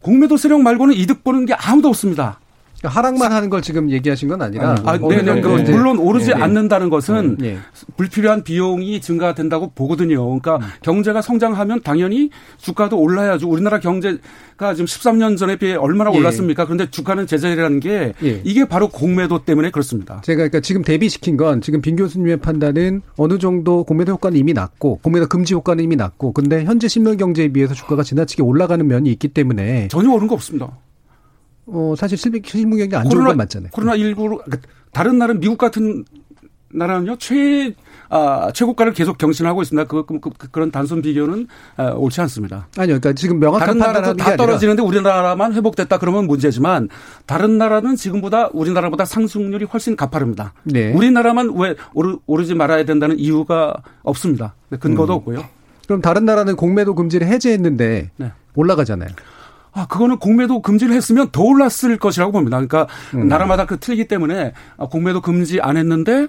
공매도 세력 말고는 이득 보는 게 아무도 없습니다. 그러니까 하락만 하는 걸 지금 얘기하신 건 아니라. 아, 네, 네, 네. 물론 오르지 네, 네. 않는다는 것은 네. 불필요한 비용이 증가된다고 보거든요. 그러니까 음. 경제가 성장하면 당연히 주가도 올라야죠. 우리나라 경제가 지금 13년 전에 비해 얼마나 예. 올랐습니까? 그런데 주가는 제자리라는 게 예. 이게 바로 공매도 때문에 그렇습니다. 제가 그러니까 지금 대비시킨 건 지금 빈 교수님의 판단은 어느 정도 공매도 효과는 이미 났고 공매도 금지 효과는 이미 났고 근데 현재 신문 경제에 비해서 주가가 지나치게 올라가는 면이 있기 때문에 전혀 오른 거 없습니다. 어, 사실 실무 경기 안 좋은 건 맞잖아요. 코로나 19로, 그러니까 다른 나라는 미국 같은 나라는요, 최, 아, 최고가를 계속 경신하고 있습니다. 그, 그, 그 런 단순 비교는 아, 옳지 않습니다. 아니요. 그러니까 지금 명확한 다른 나라도 다 떨어지는데 우리나라만 회복됐다 그러면 문제지만 다른 나라는 지금보다 우리나라보다 상승률이 훨씬 가파릅니다. 네. 우리나라만 왜 오르, 오르지 말아야 된다는 이유가 없습니다. 근거도 음. 없고요. 그럼 다른 나라는 공매도 금지를 해제했는데 네. 올라가잖아요. 아, 그거는 공매도 금지를 했으면 더 올랐을 것이라고 봅니다. 그러니까 음. 나라마다 그 틀리기 때문에 아, 공매도 금지 안 했는데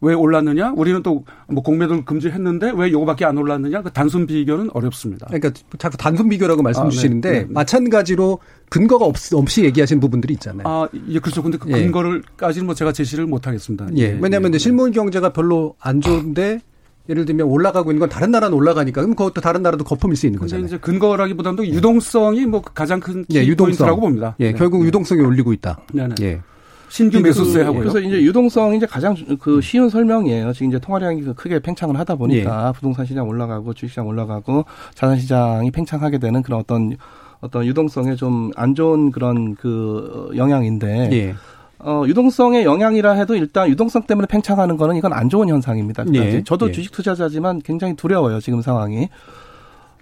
왜 올랐느냐? 우리는 또 뭐 공매도를 금지했는데 왜 요거밖에 안 올랐느냐? 그 단순 비교는 어렵습니다. 그러니까 자꾸 단순 비교라고 말씀 아, 주시는데 네, 네. 마찬가지로 근거가 없, 없이 얘기하시는 부분들이 있잖아요. 아, 예, 그렇죠. 근데 그 예. 근거를까지는 뭐 제가 제시를 못 하겠습니다. 예. 예. 왜냐하면 예. 실물 경제가 별로 안 좋은데 예를 들면 올라가고 있는 건 다른 나라는 올라가니까 그럼 그것도 다른 나라도 거품일 수 있는 거잖아요. 이제 근거라기보다도 유동성이 뭐 가장 큰 예, 유동성이라고 봅니다. 예, 네. 결국 네. 유동성이 올리고 있다. 네네. 예. 신규 매수세 하고요. 그래서 이제 유동성이 이제 가장 그 쉬운 설명이에요. 지금 이제 통화량이 그 크게 팽창을 하다 보니까 예. 부동산 시장 올라가고 주식시장 올라가고 자산 시장이 팽창하게 되는 그런 어떤 어떤 유동성에 좀 안 좋은 그런 그 영향인데 예. 어, 유동성의 영향이라 해도 일단 유동성 때문에 팽창하는 거는 이건 안 좋은 현상입니다. 예. 저도 예. 주식 투자자지만 굉장히 두려워요. 지금 상황이.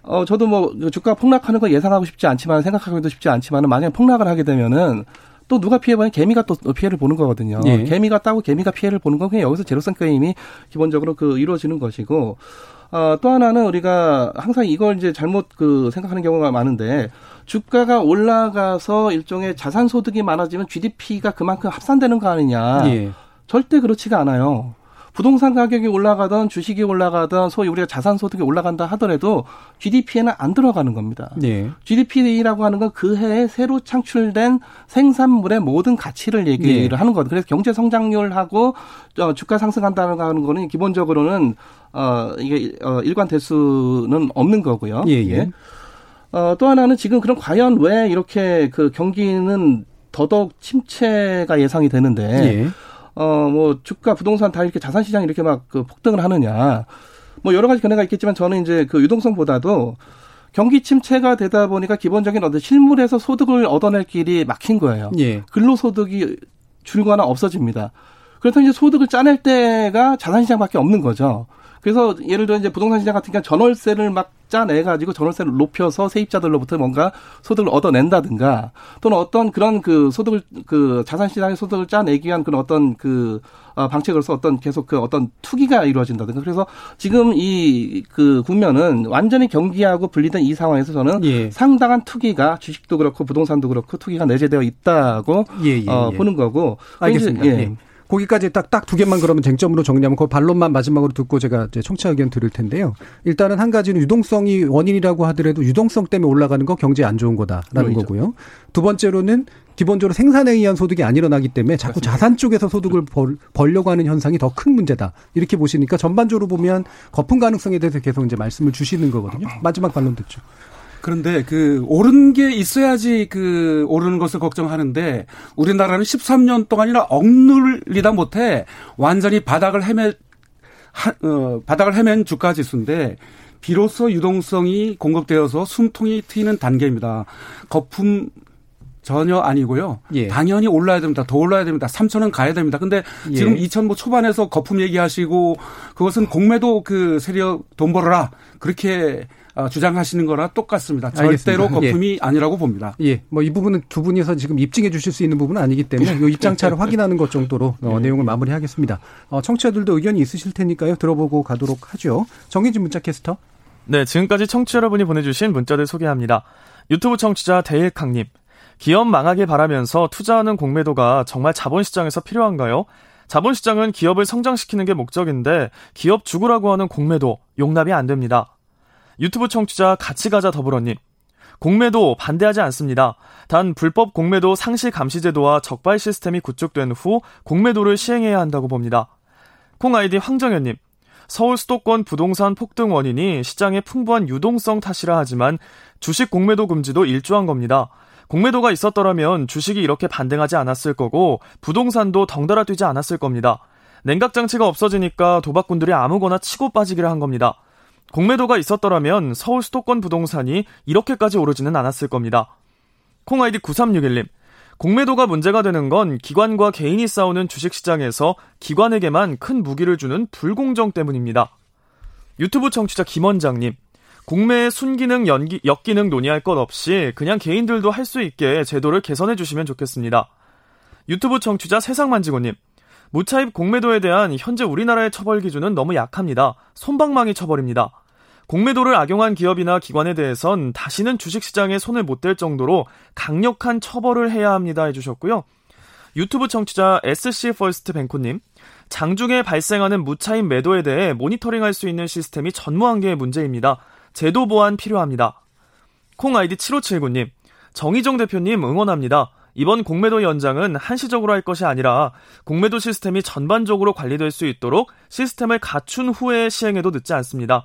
어, 저도 뭐 주가 폭락하는 거 예상하고 싶지 않지만 생각하기도 쉽지 않지만은 만약에 폭락을 하게 되면은 또 누가 피해보면 개미가 또 피해를 보는 거거든요. 예. 개미가 따고 개미가 피해를 보는 건 그냥 여기서 제로성 게임이 기본적으로 그 이루어지는 것이고 어, 또 하나는 우리가 항상 이걸 이제 잘못 그 생각하는 경우가 많은데 주가가 올라가서 일종의 자산 소득이 많아지면 GDP가 그만큼 합산되는 거 아니냐. 예. 절대 그렇지가 않아요. 부동산 가격이 올라가던 주식이 올라가던 소위 우리가 자산 소득이 올라간다 하더라도 GDP에는 안 들어가는 겁니다. 네. GDP라고 하는 건 그 해에 새로 창출된 생산물의 모든 가치를 얘기를 네. 하는 거거든요. 그래서 경제 성장률하고 어, 주가 상승한다는 거는 기본적으로는 어 이게 어 일관 대수는 없는 거고요. 예, 예. 예. 어, 또 하나는 지금 그럼 과연 왜 이렇게 그 경기는 더더욱 침체가 예상이 되는데 예. 어, 뭐, 주가, 부동산 다 이렇게 자산 시장이 이렇게 막 그 폭등을 하느냐. 뭐, 여러 가지 견해가 있겠지만 저는 이제 그 유동성보다도 경기 침체가 되다 보니까 기본적인 어떤 실물에서 소득을 얻어낼 길이 막힌 거예요. 예. 근로소득이 줄거나 없어집니다. 그렇다면 이제 소득을 짜낼 때가 자산시장밖에 없는 거죠. 그래서 예를 들어 이제 부동산 시장 같은 경우 전월세를 막 짜내 가지고 전월세를 높여서 세입자들로부터 뭔가 소득을 얻어낸다든가 또는 어떤 그런 그 소득을 그 자산 시장의 소득을 짜내기 위한 그런 어떤 그 어, 방책으로서 어떤 계속 그 어떤 투기가 이루어진다든가 그래서 지금 이 그 국면은 완전히 경기하고 분리된 이 상황에서 저는 예. 상당한 투기가 주식도 그렇고 부동산도 그렇고 투기가 내재되어 있다고 예, 예, 어, 예. 보는 거고 알겠습니다. 예. 예. 거기까지 딱 딱 두 개만 그러면 쟁점으로 정리하면 그 반론만 마지막으로 듣고 제가 이제 청취자 의견 들을 텐데요. 일단은 한 가지는 유동성이 원인이라고 하더라도 유동성 때문에 올라가는 거 경제 안 좋은 거다라는. 거고요. 두 번째로는 기본적으로 생산에 의한 소득이 안 일어나기 때문에 자꾸 맞습니다. 자산 쪽에서 소득을 벌, 벌려고 하는 현상이 더 큰 문제다. 이렇게 보시니까 전반적으로 보면 거품 가능성에 대해서 계속 이제 말씀을 주시는 거거든요. 마지막 반론 듣죠. 그런데 그 오른 게 있어야지 그 오르는 것을 걱정하는데 우리나라는 13년 동안이나 억눌리다 못해 완전히 바닥을 헤매 하, 어, 바닥을 헤맨 주가 지수인데 비로소 유동성이 공급되어서 숨통이 트이는 단계입니다. 거품 전혀 아니고요. 예. 당연히 올라야 됩니다. 더 올라야 됩니다. 3천원 가야 됩니다. 근데 예. 지금 2000뭐 초반에서 거품 얘기하시고 그것은 공매도 그 세력 돈 벌어라. 그렇게 어, 주장하시는 거라 똑같습니다. 절대로 알겠습니다. 거품이 예. 아니라고 봅니다. 예. 뭐 이 부분은 두 분이서 지금 입증해 주실 수 있는 부분은 아니기 때문에 이 입장차를 확인하는 것 정도로 어, 네. 내용을 마무리하겠습니다. 어, 청취자들도 의견이 있으실 테니까요. 들어보고 가도록 하죠. 정희진 문자 캐스터. 네, 지금까지 청취자 여러분이 보내주신 문자들 소개합니다. 유튜브 청취자 데일캉님. 기업 망하길 바라면서 투자하는 공매도가 정말 자본시장에서 필요한가요? 자본시장은 기업을 성장시키는 게 목적인데 기업 죽으라고 하는 공매도 용납이 안 됩니다. 유튜브 청취자 같이 가자 더불어님. 공매도 반대하지 않습니다. 단 불법 공매도 상시 감시 제도와 적발 시스템이 구축된 후 공매도를 시행해야 한다고 봅니다. 콩 아이디 황정현님. 서울 수도권 부동산 폭등 원인이 시장의 풍부한 유동성 탓이라 하지만 주식 공매도 금지도 일조한 겁니다. 공매도가 있었더라면 주식이 이렇게 반등하지 않았을 거고 부동산도 덩달아 뛰지 않았을 겁니다. 냉각 장치가 없어지니까 도박꾼들이 아무거나 치고 빠지기를 한 겁니다. 공매도가 있었더라면 서울 수도권 부동산이 이렇게까지 오르지는 않았을 겁니다. 콩아이디 9361님. 공매도가 문제가 되는 건 기관과 개인이 싸우는 주식시장에서 기관에게만 큰 무기를 주는 불공정 때문입니다. 유튜브 청취자 김원장님. 공매의 순기능, 연기, 역기능 논의할 것 없이 그냥 개인들도 할 수 있게 제도를 개선해 주시면 좋겠습니다. 유튜브 청취자 세상만지고님. 무차입 공매도에 대한 현재 우리나라의 처벌 기준은 너무 약합니다. 손방망이 처벌입니다. 공매도를 악용한 기업이나 기관에 대해선 다시는 주식시장에 손을 못 댈 정도로 강력한 처벌을 해야 합니다 해주셨고요. 유튜브 청취자 SC 퍼스트 뱅코님, 장중에 발생하는 무차입 매도에 대해 모니터링할 수 있는 시스템이 전무한 게 문제입니다. 제도 보완 필요합니다. 콩 아이디 7579님, 정희정 대표님 응원합니다. 이번 공매도 연장은 한시적으로 할 것이 아니라 공매도 시스템이 전반적으로 관리될 수 있도록 시스템을 갖춘 후에 시행해도 늦지 않습니다.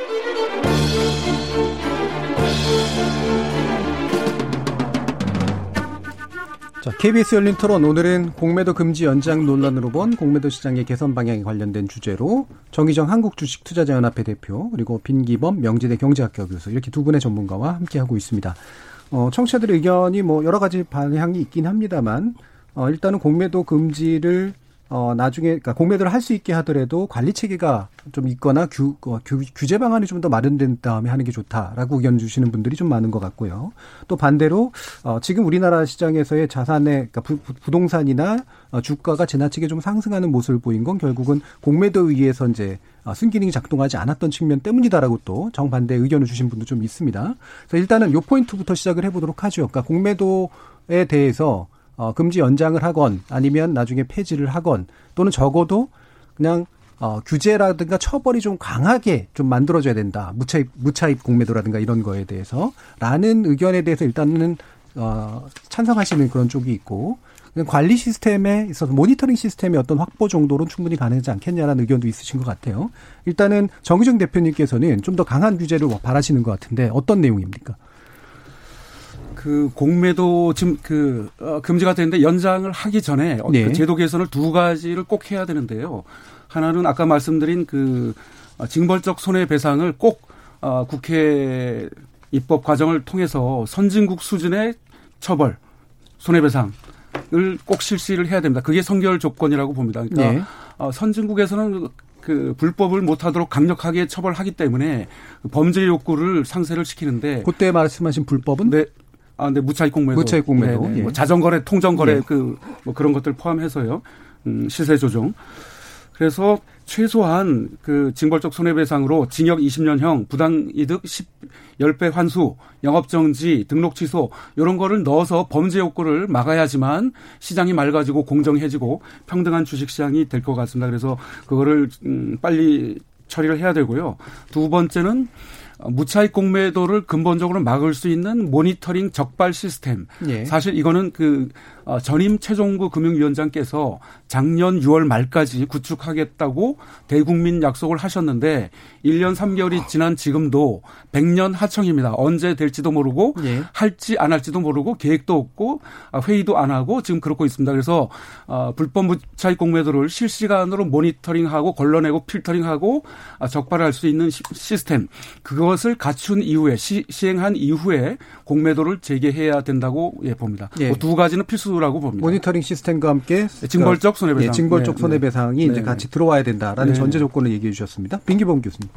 자, KBS 열린 토론 오늘은 공매도 금지 연장 논란으로 본 공매도 시장의 개선 방향에 관련된 주제로 정의정 한국주식투자자연합회 대표 그리고 빈기범 명지대 경제학교 교수 이렇게 두 분의 전문가와 함께 하고 있습니다. 어, 청취자들의 의견이 뭐 여러 가지 방향이 있긴 합니다만 어, 일단은 공매도 금지를 어, 나중에, 그러니까 공매도를 할 수 있게 하더라도 관리 체계가 좀 있거나 규, 어, 규, 규제 방안이 좀 더 마련된 다음에 하는 게 좋다라고 의견 주시는 분들이 좀 많은 것 같고요. 또 반대로, 어, 지금 우리나라 시장에서의 자산의, 그러니까 부, 부동산이나 어, 주가가 지나치게 좀 상승하는 모습을 보인 건 결국은 공매도에 의해서 이제 어, 순기능이 작동하지 않았던 측면 때문이다라고 또 정반대 의견을 주신 분도 좀 있습니다. 그래서 일단은 요 포인트부터 시작을 해보도록 하죠. 그러니까 공매도에 대해서 어, 금지 연장을 하건 아니면 나중에 폐지를 하건 또는 적어도 그냥 어, 규제라든가 처벌이 좀 강하게 좀 만들어져야 된다. 무차입, 무차입 공매도라든가 이런 거에 대해서. 라는 의견에 대해서 일단은, 어, 찬성하시는 그런 쪽이 있고, 관리 시스템에 있어서 모니터링 시스템의 어떤 확보 정도로 충분히 가능하지 않겠냐라는 의견도 있으신 것 같아요. 일단은 정의정 대표님께서는 좀 더 강한 규제를 바라시는 것 같은데 어떤 내용입니까? 그 공매도 지금 그 어, 금지가 되는데 연장을 하기 전에 어, 네. 그 제도 개선을 두 가지를 꼭 해야 되는데요. 하나는 아까 말씀드린 그 어, 징벌적 손해배상을 꼭 어, 국회 입법 과정을 통해서 선진국 수준의 처벌 손해배상을 꼭 실시를 해야 됩니다. 그게 선결 조건이라고 봅니다. 그러니까 네. 어, 선진국에서는 그 불법을 못하도록 강력하게 처벌하기 때문에 범죄 욕구를 상쇄를 시키는데 그때 말씀하신 불법은 네. 아, 네, 무차익 공매도. 무차익 공매도. 네, 네. 예. 뭐 자전거래, 통정거래, 예. 그, 뭐 그런 것들 포함해서요. 음, 시세 조정. 그래서 최소한 그 징벌적 손해배상으로 징역 20년형, 부당이득 10, 10배 환수, 영업정지, 등록 취소, 요런 거를 넣어서 범죄 욕구를 막아야지만 시장이 맑아지고 공정해지고 평등한 주식시장이 될 것 같습니다. 그래서 그거를, 음, 빨리 처리를 해야 되고요. 두 번째는 무차익 공매도를 근본적으로 막을 수 있는 모니터링 적발 시스템. 예. 사실 이거는 그 어, 전임 최종구 금융위원장께서 작년 6월 말까지 구축하겠다고 대국민 약속을 하셨는데 1년 3개월이 지난 지금도 100년 하청입니다. 언제 될지도 모르고 예. 할지 안 할지도 모르고 계획도 없고 아, 회의도 안 하고 지금 그렇고 있습니다. 그래서 어, 불법 무차익 공매도를 실시간으로 모니터링하고 걸러내고 필터링하고 아, 적발할 수 있는 시, 시스템 그것을 갖춘 이후에 시, 시행한 이후에 공매도를 재개해야 된다고 예, 봅니다. 예. 그두 가지는 필수 라고 봅니다. 모니터링 시스템과 함께 징벌적 손해배상. 예, 징벌적 네, 손해배상이 네. 이제 네, 같이 들어와야 된다라는 네. 전제 조건을 얘기해 주셨습니다. 빈기범 교수님.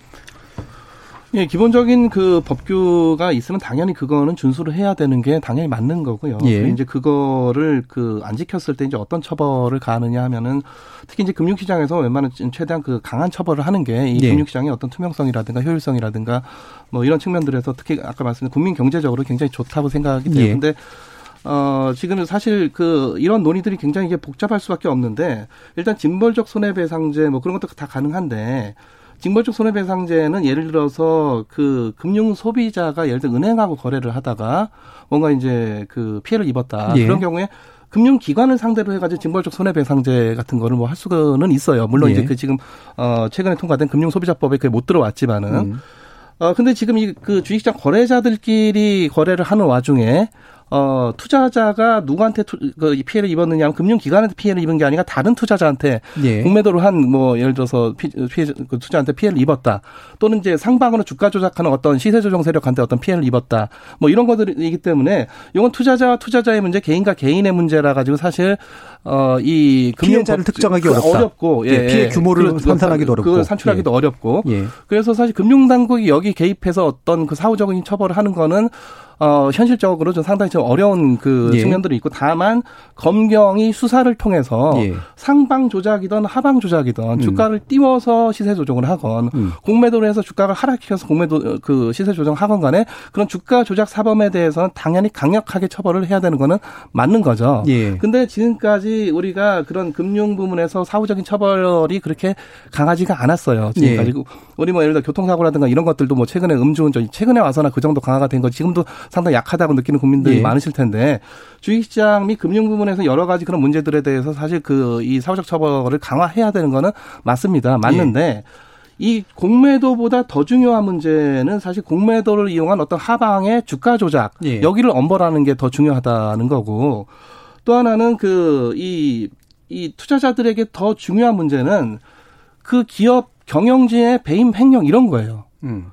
예, 기본적인 그 법규가 있으면 당연히 그거는 준수를 해야 되는 게 당연히 맞는 거고요. 예. 이제 그거를 그 안 지켰을 때 이제 어떤 처벌을 가하느냐 하면은 특히 이제 금융시장에서 웬만한 최대한 그 강한 처벌을 하는 게이 예. 금융시장의 어떤 투명성이라든가 효율성이라든가 뭐 이런 측면들에서 특히 아까 말씀드린 국민 경제적으로 굉장히 좋다고 생각이 돼요. 예. 어, 지금 사실 그 이런 논의들이 굉장히 이게 복잡할 수밖에 없는데 일단 징벌적 손해배상제 뭐 그런 것도 다 가능한데 징벌적 손해배상제는 예를 들어서 그 금융 소비자가 예를 들어 은행하고 거래를 하다가 뭔가 이제 그 피해를 입었다. 예. 그런 경우에 금융기관을 상대로 해가지고 징벌적 손해배상제 같은 거를 뭐 할 수는 있어요. 물론 예. 이제 그 지금 어 최근에 통과된 금융소비자법에 그게 못 들어왔지만은 음. 어 근데 지금 이 그 주식시장 거래자들끼리 거래를 하는 와중에 어 투자자가 누구한테 투, 그 피해를 입었느냐 하면 금융기관한테 피해를 입은 게 아니라 다른 투자자한테 예. 공매도를 한 뭐 예를 들어서 피, 피해 그 투자한테 피해를 입었다 또는 이제 상방으로 주가 조작하는 어떤 시세 조정 세력한테 어떤 피해를 입었다 뭐 이런 것들이기 때문에 이건 투자자와 투자자의 문제 개인과 개인의 문제라 가지고 사실 어이 피해자를 특정하기 어렵다. 어렵고 예, 피해 규모를 산산하기도 어렵고. 그걸 산출하기도 어렵고 예. 그래서 사실 금융당국이 여기 개입해서 어떤 그 사후적인 처벌을 하는 거는 어, 현실적으로 좀 상당히 좀 어려운 그 예. 측면들이 있고 다만 검경이 수사를 통해서 예. 상방 조작이든 하방 조작이든 주가를 띄워서 시세 조정을 하건 음. 공매도를 해서 주가를 하락시켜서 공매도 어, 그 시세 조정하건 간에 그런 주가 조작 사범에 대해서는 당연히 강력하게 처벌을 해야 되는 거는 맞는 거죠. 예. 근데 지금까지 우리가 그런 금융 부문에서 사후적인 처벌이 그렇게 강하지가 않았어요. 지금까지 예. 우리 뭐 예를 들어 교통사고라든가 이런 것들도 뭐 최근에 음주운전 최근에 와서나 그 정도 강화가 된 거 지금도 상당히 약하다고 느끼는 국민들이 예. 많으실 텐데 주식시장 및 금융 부분에서 여러 가지 그런 문제들에 대해서 사실 그 이 사회적 처벌을 강화해야 되는 거는 맞습니다. 맞는데 예. 이 공매도보다 더 중요한 문제는 사실 공매도를 이용한 어떤 하방의 주가 조작 예. 여기를 엄벌하는 게 더 중요하다는 거고 또 하나는 그이이 투자자들에게 더 중요한 문제는 그 기업 경영진의 배임 횡령 이런 거예요. 음.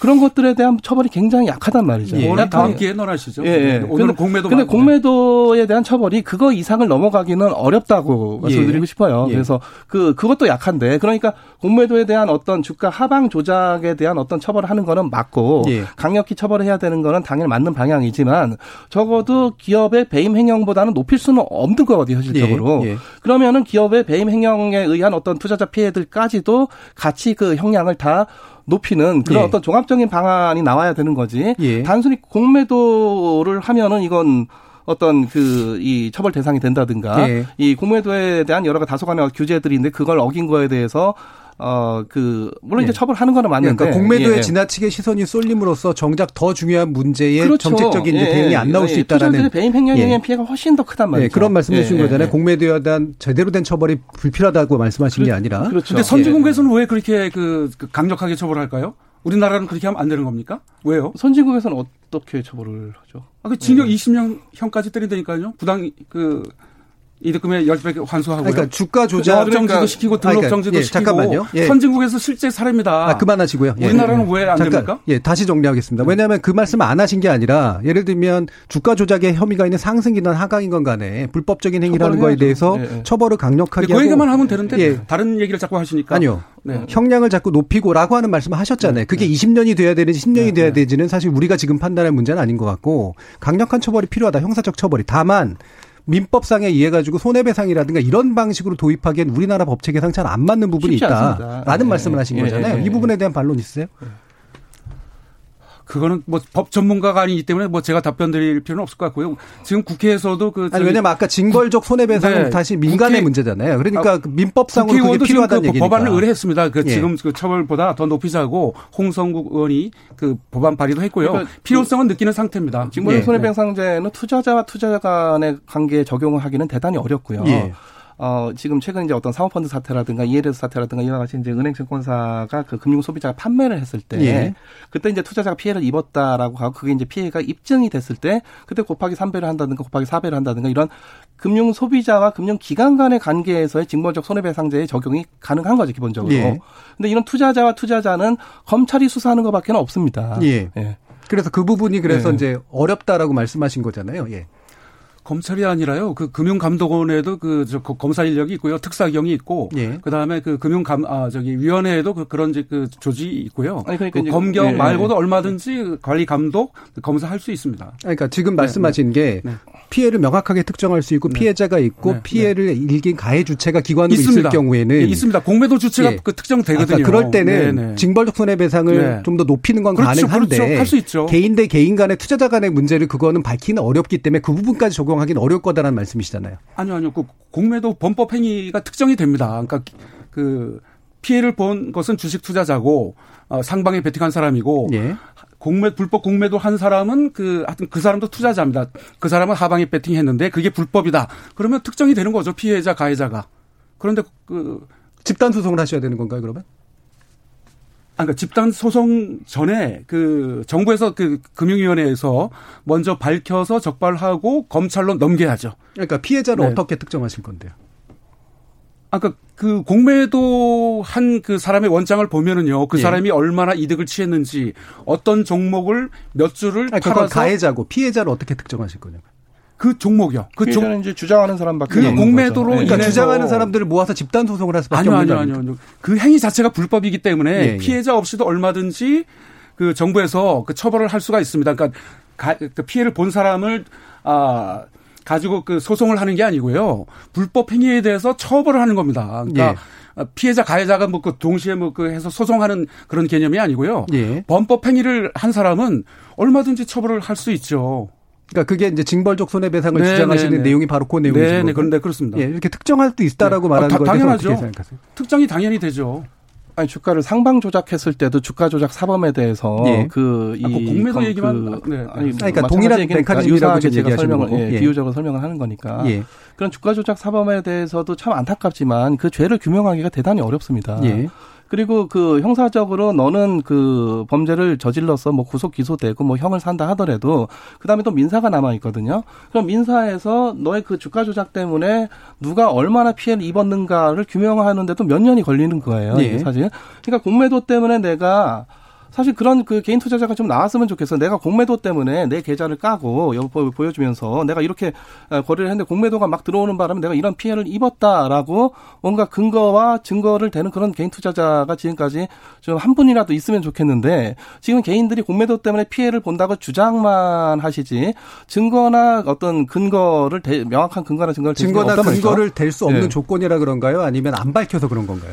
그런 것들에 대한 처벌이 굉장히 약하단 말이죠. 예. 오늘 다음 기회에 논하시죠. 예, 예. 오늘은 근데- 공매도. 근데 공매도에 대한 처벌이 그거 이상을 넘어가기는 어렵다고 예. 말씀드리고 싶어요. 예. 그래서 그 그것도 약한데 그러니까 공매도에 대한 어떤 주가 하방 조작에 대한 어떤 처벌을 하는 거는 맞고 예. 강력히 처벌해야 되는 거는 당연히 맞는 방향이지만 적어도 기업의 배임 행령보다는 높일 수는 없는 거거든요, 현실적으로. 예. 예. 그러면은 기업의 배임 행령에 의한 어떤 투자자 피해들까지도 같이 그 형량을 다 높이는 그런 예. 어떤 종합적인 방안이 나와야 되는 거지. 예. 단순히 공매도를 하면은 이건 어떤 그 이 처벌 대상이 된다든가 예. 이 공매도에 대한 여러 가지 다소간의 규제들인데 그걸 어긴 거에 대해서 어 그 물론 이제 예. 처벌하는 거는 맞는데 그러니까 공매도에 예. 지나치게 시선이 쏠림으로써 정작 더 중요한 문제에 그렇죠. 정책적인 이제 예, 대응이 예. 안 나올 예, 수 있다라는 배임 횡령에 예. 의한 피해가 훨씬 더 크단 말이죠. 예, 그런 말씀 해 주신 예, 거잖아요. 예. 공매도에 대한 제대로 된 처벌이 불필요하다고 말씀하신 게 아니라 그렇죠. 근데 선진국에서는 왜 그렇게 그, 그 강력하게 처벌할까요? 우리나라는 그렇게 하면 안 되는 겁니까? 왜요? 선진국에서는 어떻게 처벌을 하죠? 아, 그 징역 20년형까지 때린다니까요. 부당 그 이득금의 10배 환수하고요. 그러니까 주가 조작 영업 정지도 시키고 등록 그러니까, 정지도 예, 시키고 잠깐만요. 예. 선진국에서 실제 사례입니다. 아, 그만하시고요. 예. 우리나라는 왜 안 됩니까? 네. 예, 다시 정리하겠습니다. 왜냐하면 그 말씀 안 하신 게 아니라 예를 들면 주가 조작에 혐의가 있는 상승이든 하강인 건 간에 불법적인 행위라는 거에. 대해서 예, 예. 처벌을 강력하게 그 얘기만 하면 되는데 예. 다른 얘기를 자꾸 하시니까 아니요. 네. 형량을 자꾸 높이고라고 하는 말씀을 하셨잖아요. 그게 20년이 돼야 되는지 10년이 돼야 되지는 사실 우리가 지금 판단할 문제는 아닌 것 같고 강력한 처벌이 필요하다. 형사적 처벌이. 다만 민법상에 의해 가지고 손해배상이라든가 이런 방식으로 도입하기엔 우리나라 법체계상 잘 안 맞는 부분이. 있다라는 예, 말씀을 하신 예, 거잖아요. 예, 예. 이 부분에 대한 반론 있으세요? 그거는 뭐 법 전문가가 아니기 때문에 뭐 제가 답변 드릴 필요는 없을 것 같고요. 지금 국회에서도 그 아니 왜냐면 아까 징벌적 손해배상은 네. 다시 민간의 국회- 문제잖아요. 그러니까 아, 그 민법상으로 그게 필요하다는 그 얘기니까. 법안을 의뢰했습니다. 그 예. 지금 그 처벌보다 더 높이 자고 홍성국 의원이 그 법안 발의도 했고요. 그러니까 필요성은 느끼는 상태입니다. 징벌적 예. 손해배상제는 투자자와 투자자 간의 관계에 적용을 하기는 대단히 어렵고요. 예. 어, 지금 최근 이제 어떤 사모펀드 사태라든가 이에르스 사태라든가 이와 같이 이제 은행 증권사가 그 금융 소비자가 판매를 했을 때 예. 그때 이제 투자자가 피해를 입었다라고 하고 그게 이제 피해가 입증이 됐을 때 그때 곱하기 3배를 한다든가 곱하기 4배를 한다든가 이런 금융 소비자와 금융 기관 간의 관계에서의 징벌적 손해배상제의 적용이 가능한 거죠, 기본적으로. 예. 근데 이런 투자자와 투자자는 검찰이 수사하는 것밖에 는 없습니다. 예. 예. 그래서 그 부분이 그래서 네. 이제 어렵다라고 말씀하신 거잖아요. 예. 검찰이 아니라요. 그 금융감독원에도 그저 검사 인력이 있고요. 특사경이 있고 예. 그다음에 그 금융감 아 저기 위원회에도 그 그런 이제 그 조직이 있고요. 아니, 그러니까 그 검경 예, 예. 말고도 얼마든지 관리 감독 검사 할 수 있습니다. 그러니까 지금 말씀하신 게 네. 피해를 명확하게 특정할 수 있고 네. 피해자가 있고 네. 피해를 일긴 가해 주체가 기관으로 있습니다. 있을 경우에는 예, 있습니다. 공매도 주체가 예. 그 특정되거든요. 아까 그럴 때는 네네. 징벌적 손해배상을 네. 좀더 높이는 건 그렇죠, 가능한데 그렇죠. 할수 있죠. 개인 대 개인 간의 투자자 간의 문제를 그거는 밝히는 어렵기 때문에 그 부분까지 적용하기는 어려울 거다라는 말씀이시잖아요. 아니요, 아니요. 그 공매도 범법 행위가 특정이 됩니다. 그러니까 그 피해를 본 것은 주식 투자자고 어, 상방에 베팅한 사람이고 예. 공매 불법 공매도 한 사람은 그 하여튼 그 사람도 투자자입니다. 그 사람은 하방에 베팅했는데 그게 불법이다. 그러면 특정이 되는 거죠. 피해자 가해자가. 그런데 그 집단 소송을 하셔야 되는 건가요, 그러면? 아, 그러니까 집단 소송 전에 그 정부에서 그 금융위원회에서 먼저 밝혀서 적발하고 검찰로 넘겨야죠. 그러니까 피해자를 네. 어떻게 특정하실 건데요? 아까 그 공매도 한 그 사람의 원장을 보면은요, 그 예. 사람이 얼마나 이득을 취했는지, 어떤 종목을 몇 주를 아니, 팔아서 가해자고 피해자를 어떻게 특정하실 거냐고. 그 종목이요. 그 종, 피해자는 이제 주장하는 사람밖에 그 없는 공매도로 거죠. 예. 그러니까 인해서- 주장하는 사람들을 모아서 집단 소송을 할 수밖에 아니요, 없는 아니요, 거 아니요, 아니요. 그 행위 자체가 불법이기 때문에 예, 예. 피해자 없이도 얼마든지 그 정부에서 그 처벌을 할 수가 있습니다. 그러니까 가, 그 피해를 본 사람을 아 가지고 그 소송을 하는 게 아니고요. 불법 행위에 대해서 처벌을 하는 겁니다. 그러니까 예. 피해자 가해자가 뭐 그 동시에 뭐 그 해서 소송하는 그런 개념이 아니고요. 예. 범법 행위를 한 사람은 얼마든지 처벌을 할 수 있죠. 그러니까 그게 이제 징벌적 손해배상을 네, 주장하시는 네, 네. 내용이 바로 그 내용이신 네. 네, 그런데 그렇습니다. 예, 이렇게 특정할 수 있다라고 네. 말하는 아, 다- 거에 대해서 당연하죠. 어떻게 생각하세요? 특정이 당연히 되죠. 아니 주가를 상방 조작했을 때도 주가 조작 사범에 대해서 예. 그이 아, 그 공매도 얘기만 그, 네. 아니, 그러니까 동일한 메커니즘이라고 지금 제가 설명을. 예, 예. 비유적으로 설명을 하는 거니까 예. 그런 주가 조작 사범에 대해서도 참 안타깝지만 그 죄를 규명하기가 대단히 어렵습니다. 예. 그리고 그 형사적으로 너는 그 범죄를 저질러서 뭐 구속 기소되고 뭐 형을 산다 하더라도 그다음에 또 민사가 남아 있거든요. 그럼 민사에서 너의 그 주가 조작 때문에 누가 얼마나 피해를 입었는가를 규명하는데도 몇 년이 걸리는 거예요. 예. 사실. 그러니까 공매도 때문에 내가 사실 그런 그 개인 투자자가 좀 나왔으면 좋겠어. 내가 공매도 때문에 내 계좌를 까고 여보 보여주면서 내가 이렇게 어, 거래를 했는데 공매도가 막 들어오는 바람에 내가 이런 피해를 입었다라고 뭔가 근거와 증거를 대는 그런 개인 투자자가 지금까지 좀 한 분이라도 있으면 좋겠는데 지금 개인들이 공매도 때문에 피해를 본다고 주장만 하시지 증거나 어떤 근거를 대, 명확한 근거나 증거를 증거나. 근거를 댈 수 없는 예. 조건이라 그런가요? 아니면 안 밝혀서 그런 건가요?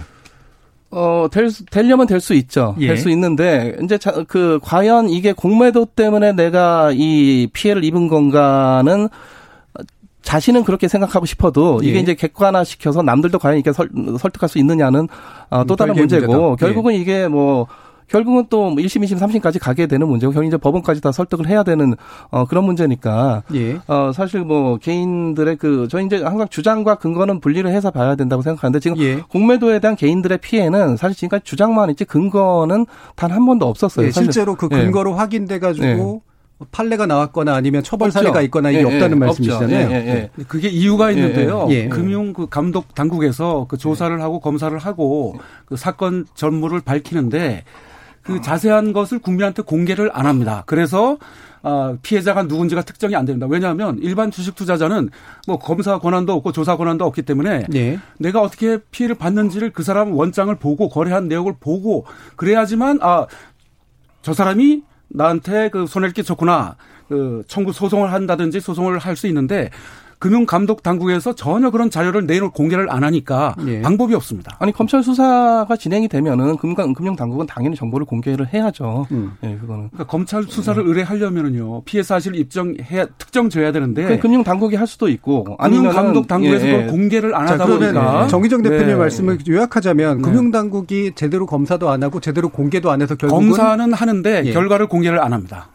어, 될, 수- 되려면 될 수 있죠. 예. 될수 있는데, 이제 자, 그, 과연 이게 공매도 때문에 내가 이 피해를 입은 건가는 자신은 그렇게 생각하고 싶어도 이게 예. 이제 객관화 시켜서 남들도 과연 이렇게 설, 설득할 수 있느냐는 어, 또 음, 다른 별개의 문제고, 문제다. 예. 결국은 이게 뭐, 결국은 또 1심, 2심, 3심까지 가게 되는 문제고, 결국 이제 법원까지 다 설득을 해야 되는 어, 그런 문제니까, 예. 어, 사실 뭐 개인들의 그, 저희 이제 항상 주장과 근거는 분리를 해서 봐야 된다고 생각하는데 지금 예. 공매도에 대한 개인들의 피해는 사실 지금까지 주장만 있지 근거는 단 한 번도 없었어요. 예. 실제로 그 예. 근거로 확인돼 가지고 판례가 나왔거나 아니면 처벌 없죠. 사례가 있거나 이게 예, 없다는 예, 말씀이시잖아요. 예, 예, 예. 그게 이유가 있는데요. 예, 예. 금융 그 감독 당국에서 그 조사를 하고 검사를 하고 그 사건 전무를 밝히는데 그 자세한 것을 국민한테 공개를 안 합니다. 그래서 아, 피해자가 누군지가 특정이 안 됩니다. 왜냐하면 일반 주식 투자자는 뭐 검사 권한도 없고 조사 권한도 없기 때문에 예. 내가 어떻게 피해를 받는지를 그 사람 원장을 보고 거래한 내역을 보고 그래야지만 아 저 사람이 나한테 그 손해를 끼쳤구나 그 청구 소송을 한다든지 소송을 할 수 있는데 금융감독 당국에서 전혀 그런 자료를 내놓을 공개를 안 하니까 예. 방법이 없습니다. 아니 검찰 수사가 진행이 되면은 금융 금융 당국은 당연히 정보를 공개를 해야죠. 음. 예, 그거는. 그러니까 검찰 수사를 의뢰하려면은요 피해 사실을 입증해 특정져야 되는데 그 금융 당국이 할 수도 있고 금융감독 당국에서 예, 예. 공개를 안 자, 하다 그러면 보니까 정희정 대표님의 네. 말씀을 요약하자면 네. 금융 당국이 제대로 검사도 안 하고 제대로 공개도 안 해서 결국은 검사는 하는데 예. 결과를 공개를 안 합니다.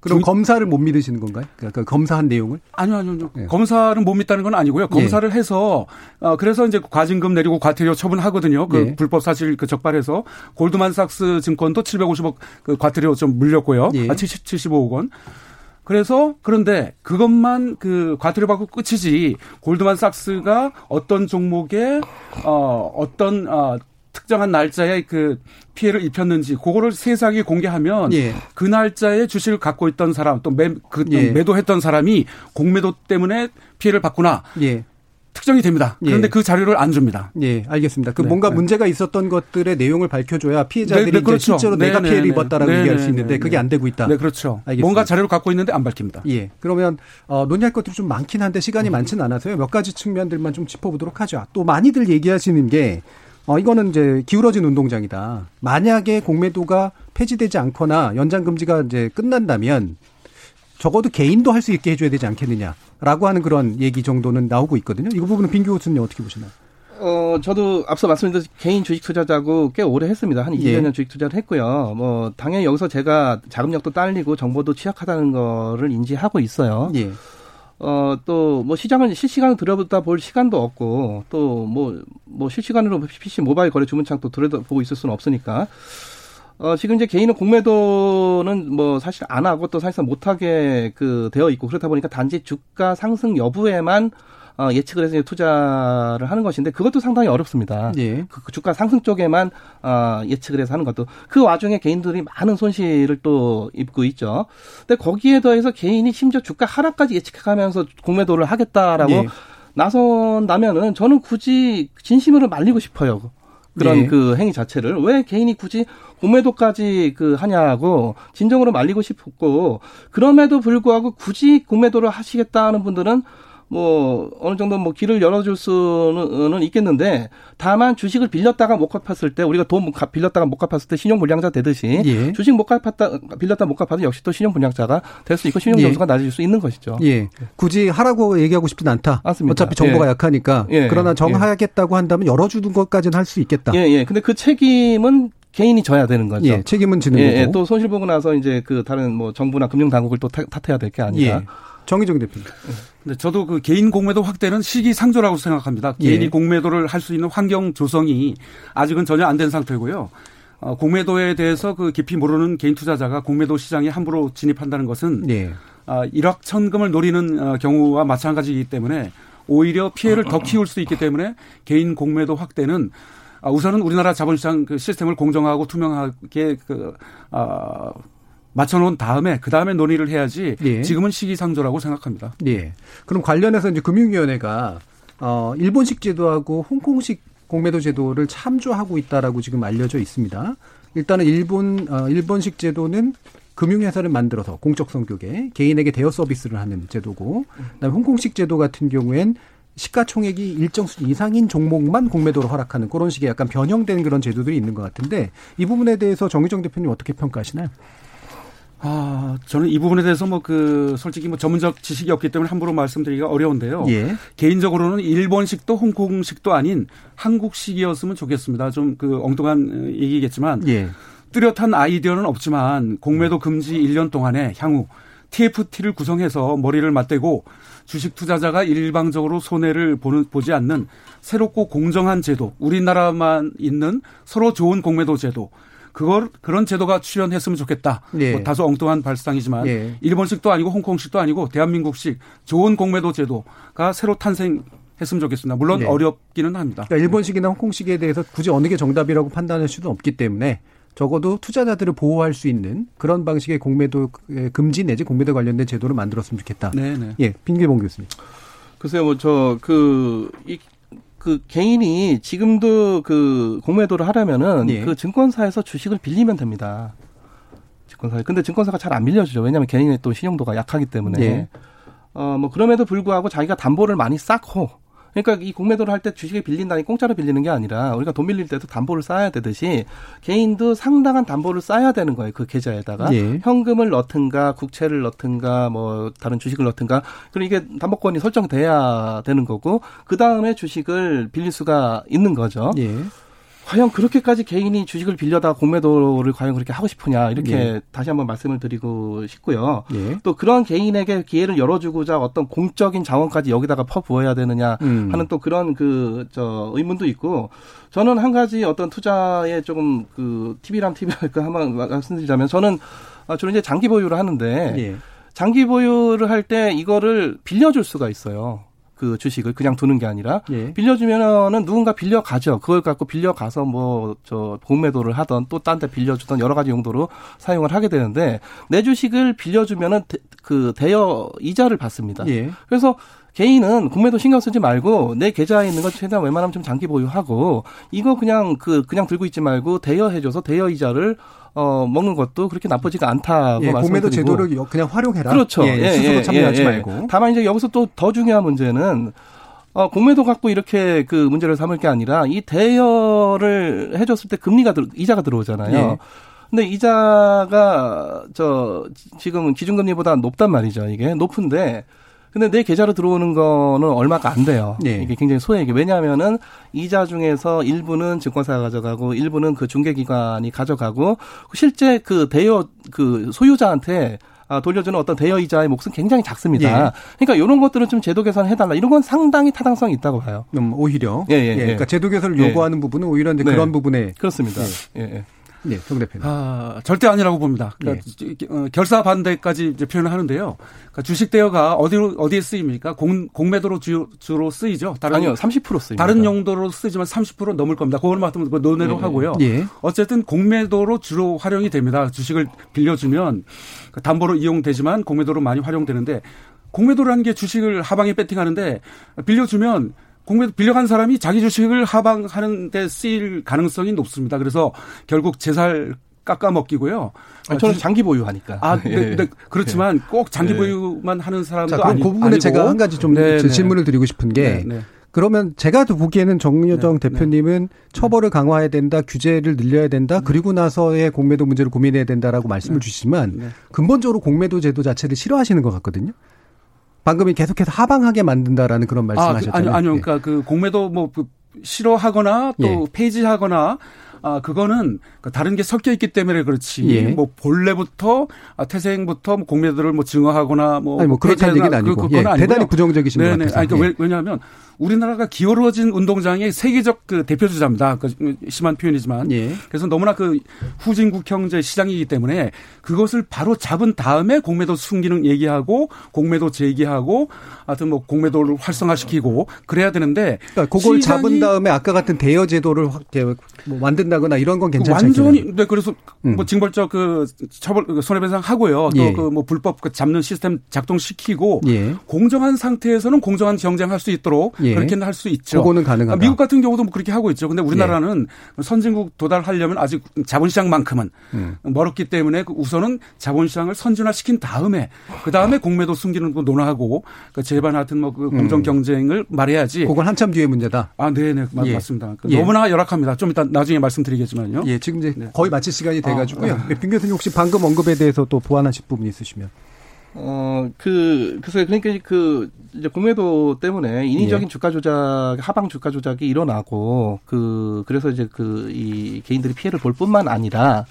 그럼 중- 검사를 못 믿으시는 건가요? 그러니까 검사한 내용을? 아니요, 아니요, 아니요. 예. 검사를 못 믿다는 건 아니고요. 검사를 해서 어 그래서 이제 과징금 내리고 과태료 처분하거든요. 그 예. 불법 사실 그 적발해서 골드만삭스 증권도 750억 그 과태료 좀 물렸고요. 예. 아 70, 75억 원. 그래서 그런데 그것만 그 과태료 받고 끝이지 골드만삭스가 어떤 종목에 어 어떤 어 특정한 날짜에 그 피해를 입혔는지 그거를 세상에 공개하면 예. 그 날짜에 주식을 갖고 있던 사람 또 매, 그 예. 매도했던 사람이 공매도 때문에 피해를 받구나 예. 특정이 됩니다. 그런데 예. 그 자료를 안 줍니다. 예, 알겠습니다. 그 네. 뭔가 네. 문제가 있었던 것들의 내용을 밝혀줘야 피해자들이 네, 네, 그렇죠. 실제로 네, 내가 네, 피해를 네. 입었다라고 네, 얘기할 네, 수 있는데 네, 그게 네. 안 되고 있다. 네, 그렇죠. 알겠습니다. 뭔가 자료를 갖고 있는데 안 밝힙니다. 예. 그러면 어, 논의할 것들이 좀 많긴 한데 시간이 음. 많지는 않아서요. 몇 가지 측면들만 좀 짚어보도록 하죠. 또 많이들 얘기하시는 게 어, 이거는 이제 기울어진 운동장이다. 만약에 공매도가 폐지되지 않거나 연장 금지가 이제 끝난다면 적어도 개인도 할 수 있게 해줘야 되지 않겠느냐라고 하는 그런 얘기 정도는 나오고 있거든요. 이 부분은 빈규 교수님 어떻게 보시나요? 어, 저도 앞서 말씀드린 개인 주식 투자자고 꽤 오래 했습니다. 한 20여 예. 년 주식 투자를 했고요. 뭐, 당연히 여기서 제가 자금력도 딸리고 정보도 취약하다는 거를 인지하고 있어요. 예. 어, 또, 뭐, 시장을 실시간으로 들여다 볼 시간도 없고, 또, 뭐, 뭐, 실시간으로 PC 모바일 거래 주문창 또 들여다보고 있을 수는 없으니까. 어, 지금 이제 개인은 공매도는 뭐, 사실 안 하고 또 사실상 못하게 그, 되어 있고, 그렇다 보니까 단지 주가 상승 여부에만 어, 예측을 해서 투자를 하는 것인데, 그것도 상당히 어렵습니다. 예. 그, 그 주가 상승 쪽에만 어, 예측을 해서 하는 것도 그 와중에 개인들이 많은 손실을 또 입고 있죠. 근데 거기에 더해서 개인이 심지어 주가 하락까지 예측해가면서 공매도를 하겠다라고 예. 나선다면은 저는 굳이 진심으로 말리고 싶어요. 그런 예. 그 행위 자체를 왜 개인이 굳이 공매도까지 그 하냐고 진정으로 말리고 싶었고 그럼에도 불구하고 굳이 공매도를 하시겠다는 분들은 뭐 어느 정도 뭐 길을 열어줄 수는 있겠는데 다만 주식을 빌렸다가 못 갚았을 때 우리가 돈 빌렸다가 못 갚았을 때 신용 불량자 되듯이 예. 주식 못 갚았다 빌렸다 못 갚아도 역시 또 신용 불량자가 될 수 있고 신용 점수가 예. 낮아질 수 있는 것이죠. 예. 굳이 하라고 얘기하고 싶진 않다. 맞습니다. 어차피 정보가 예. 약하니까. 예. 그러나 정하겠다고 한다면 열어주는 것까지는 할 수 있겠다. 예, 예. 근데 그 책임은 개인이 져야 되는 거죠. 예, 책임은 지는 예, 거고. 예, 또 손실 보고 나서 이제 그 다른 뭐 정부나 금융 당국을 또 탓해야 될 게 아니라 예. 정의정 대표님. 네, 저도 그 개인 공매도 확대는 시기상조라고 생각합니다. 개인이 예. 공매도를 할 수 있는 환경 조성이 아직은 전혀 안 된 상태고요. 어, 공매도에 대해서 그 깊이 모르는 개인 투자자가 공매도 시장에 함부로 진입한다는 것은 예. 어, 일확천금을 노리는 어, 경우와 마찬가지이기 때문에 오히려 피해를 더 키울 수 있기 때문에 개인 공매도 확대는 아, 우선은 우리나라 자본시장 그 시스템을 공정하고 투명하게 그, 아, 맞춰놓은 다음에 그 다음에 논의를 해야지 예. 지금은 시기상조라고 생각합니다. 예. 그럼 관련해서 이제 금융위원회가 어 일본식 제도하고 홍콩식 공매도 제도를 참조하고 있다라고 지금 알려져 있습니다. 일단은 일본 어 일본식 제도는 금융회사를 만들어서 공적 성격의 개인에게 대여 서비스를 하는 제도고, 그다음에 홍콩식 제도 같은 경우엔 시가총액이 일정 수준 이상인 종목만 공매도로 허락하는 그런 식의 약간 변형된 그런 제도들이 있는 것 같은데 이 부분에 대해서 정의정 대표님 어떻게 평가하시나요? 아, 저는 이 부분에 대해서 뭐 그 솔직히 뭐 전문적 지식이 없기 때문에 함부로 말씀드리기가 어려운데요. 예. 개인적으로는 일본식도 홍콩식도 아닌 한국식이었으면 좋겠습니다. 좀 그 엉뚱한 얘기겠지만 예. 뚜렷한 아이디어는 없지만 공매도 금지 1년 동안에 향후 TFT를 구성해서 머리를 맞대고 주식 투자자가 일방적으로 손해를 보는, 보지 않는 새롭고 공정한 제도, 우리나라만 있는 서로 좋은 공매도 제도, 그걸 그런 제도가 출연했으면 좋겠다. 네. 뭐 다소 엉뚱한 발상이지만 네. 일본식도 아니고 홍콩식도 아니고 대한민국식 좋은 공매도 제도가 새로 탄생 했으면 좋겠습니다. 물론 네. 어렵기는 합니다. 그러니까 일본식이나 홍콩식에 대해서 굳이 어느 게 정답이라고 판단할 수는 없기 때문에 적어도 투자자들을 보호할 수 있는 그런 방식의 공매도 금지 내지 공매도 관련된 제도를 만들었으면 좋겠다. 네, 네. 예, 빈길봉 교수님. 글쎄요, 뭐 저 그 그 개인이 지금도 그 공매도를 하려면은 예. 그 증권사에서 주식을 빌리면 됩니다. 증권사. 근데 증권사가 잘 안 빌려주죠. 왜냐하면 개인의 또 신용도가 약하기 때문에. 예. 어, 뭐 그럼에도 불구하고 자기가 담보를 많이 쌓고 그러니까 이 공매도를 할 때 주식을 빌린다니 공짜로 빌리는 게 아니라 우리가 돈 빌릴 때도 담보를 쌓아야 되듯이 개인도 상당한 담보를 쌓아야 되는 거예요. 그 계좌에다가 예. 현금을 넣든가 국채를 넣든가 뭐 다른 주식을 넣든가 그리고 이게 담보권이 설정돼야 되는 거고 그 다음에 주식을 빌릴 수가 있는 거죠. 예. 과연 그렇게까지 개인이 주식을 빌려다 공매도를 과연 그렇게 하고 싶으냐 이렇게 예. 다시 한번 말씀을 드리고 싶고요. 예. 또 그런 개인에게 기회를 열어주고자 어떤 공적인 자원까지 여기다가 퍼부어야 되느냐 음. 하는 또 그런 그 저 의문도 있고 저는 한 가지 어떤 투자에 조금 그 TV랑 TV랄까 한번 말씀드리자면 저는 아, 주로 이제 장기 보유를 하는데 예. 장기 보유를 할 때 이거를 빌려줄 수가 있어요. 그 주식을 그냥 두는 게 아니라 예. 빌려주면은 누군가 빌려가죠. 그걸 갖고 빌려가서 뭐 저 공매도를 하던 또 딴 데 빌려주던 여러 가지 용도로 사용을 하게 되는데 내 주식을 빌려주면은 대, 그 대여 이자를 받습니다. 예. 그래서 개인은 공매도 신경 쓰지 말고 내 계좌에 있는 것 최대한 웬만하면 좀 장기 보유하고 이거 그냥 그 그냥 들고 있지 말고 대여해줘서 대여 이자를 어, 먹는 것도 그렇게 나쁘지가 않다고 예, 공매도 제도를 그냥 활용해라. 그렇죠. 예, 예, 스스로 예, 참여하지 예, 말고. 다만 이제 여기서 또 더 중요한 문제는 어, 공매도 갖고 이렇게 그 문제를 삼을 게 아니라 이 대여를 해줬을 때 금리가 들, 이자가 들어오잖아요. 예. 근데 이자가 저 지금 기준금리보다 높단 말이죠. 이게 높은데 근데 내 계좌로 들어오는 거는 얼마가 안 돼요. 네. 이게 굉장히 소액이. 왜냐하면은 이자 중에서 일부는 증권사가 가져가고 일부는 그 중개기관이 가져가고 실제 그 대여 그 소유자한테 아, 돌려주는 어떤 대여 이자의 몫은 굉장히 작습니다. 예. 그러니까 이런 것들은 좀 제도 개선해 달라. 이런 건 상당히 타당성이 있다고 봐요. 음, 오히려. 예, 예, 예. 그러니까 제도 개선을 예. 요구하는 부분은 오히려 이제 네. 그런 부분에 그렇습니다. 예, 예. 네, 정 대표님. 아, 절대 아니라고 봅니다. 그러니까 네. 결사 반대까지 이제 표현을 하는데요. 그러니까 주식 대여가 어디로 어디에 쓰입니까? 공, 공매도로 주, 주로 쓰이죠. 다른 아니요, 30% 쓰입니다. 다른 용도로 쓰지만 30% 넘을 겁니다. 그거는 맡으면 논의로 네. 하고요. 예. 어쨌든 공매도로 주로 활용이 됩니다. 주식을 빌려주면 그 담보로 이용되지만 공매도로 많이 활용되는데 공매도라는 게 주식을 하방에 배팅하는데 빌려주면 공매도 빌려간 사람이 자기 주식을 하방하는 데 쓰일 가능성이 높습니다. 그래서 결국 제살 깎아 먹기고요. 아, 저는 장기 보유하니까. 아, 네, 네, 네. 그렇지만 네. 꼭 장기 보유만 하는 사람도 자, 아니, 그 부분에 아니고. 제가 한 가지 좀 네, 네. 질문을 드리고 싶은 게 그러면 제가 보기에는 정여정 네, 대표님은 처벌을 강화해야 된다, 규제를 늘려야 된다, 그리고 나서의 공매도 문제를 고민해야 된다라고 말씀을 주시지만 근본적으로 공매도 제도 자체를 싫어하시는 것 같거든요. 방금 계속해서 하방하게 만든다라는 그런 말씀하셨잖아요. 아, 아니요, 아니요. 그러니까 그 공매도 뭐 싫어하거나 또 예. 폐지하거나 아, 그거는 다른 게 섞여 있기 때문에 그렇지. 예. 뭐 본래부터 아, 태생부터 뭐 공매도를 뭐 증오하거나 뭐 아니 뭐 그렇다는 얘기는 아니고 그, 예, 대단히 부정적이신 네네. 것. 아니, 그러니까 예. 왜, 왜냐하면 우리나라가 기울어진 운동장의 세계적 그 대표 주자입니다. 그 심한 표현이지만. 예. 그래서 너무나 그 후진국 경제 시장이기 때문에 그것을 바로 잡은 다음에 공매도 숨기는 얘기하고 공매도 제기하고 하여튼 뭐 공매도를 활성화시키고 그래야 되는데 그러니까 그걸 잡은 다음에 아까 같은 대여 제도를 확 뭐 만든 다거나 이런 건 괜찮지 완전히 않겠나요? 네 그래서 음. 뭐 징벌적 그 처벌 그 손해배상 하고요. 예. 또그뭐 불법 그 잡는 시스템 작동시키고 예. 공정한 상태에서는 공정한 경쟁할 수 있도록 예. 그렇게는 할 수 있죠. 그거는 가능하다. 아, 미국 같은 경우도 뭐 그렇게 하고 있죠. 근데 우리나라는 선진국 도달하려면 아직 자본시장만큼은 음. 멀었기 때문에 그 우선은 자본시장을 선진화시킨 다음에 그 다음에 공매도 숨기는 거 논하고 그 제반 하여튼 뭐그 공정 경쟁을 말해야지. 그건 한참 뒤의 문제다. 아, 네네 맞, 예. 맞습니다. 그 예. 너무나 열악합니다. 좀 이따 나중에 말씀 드리겠지만요. 예, 지금 이제 네. 거의 마칠 시간이 돼가지고요. 아, 네, 빈 교수님 혹시 방금 언급에 대해서 또 보완하실 부분 있으시면. 어, 그, 그래서 그러니까 그, 이제 공매도 때문에 인위적인 예. 주가 조작, 하방 주가 조작이 일어나고, 그, 그래서 이제 그, 이 개인들이 피해를 볼 뿐만 아니라,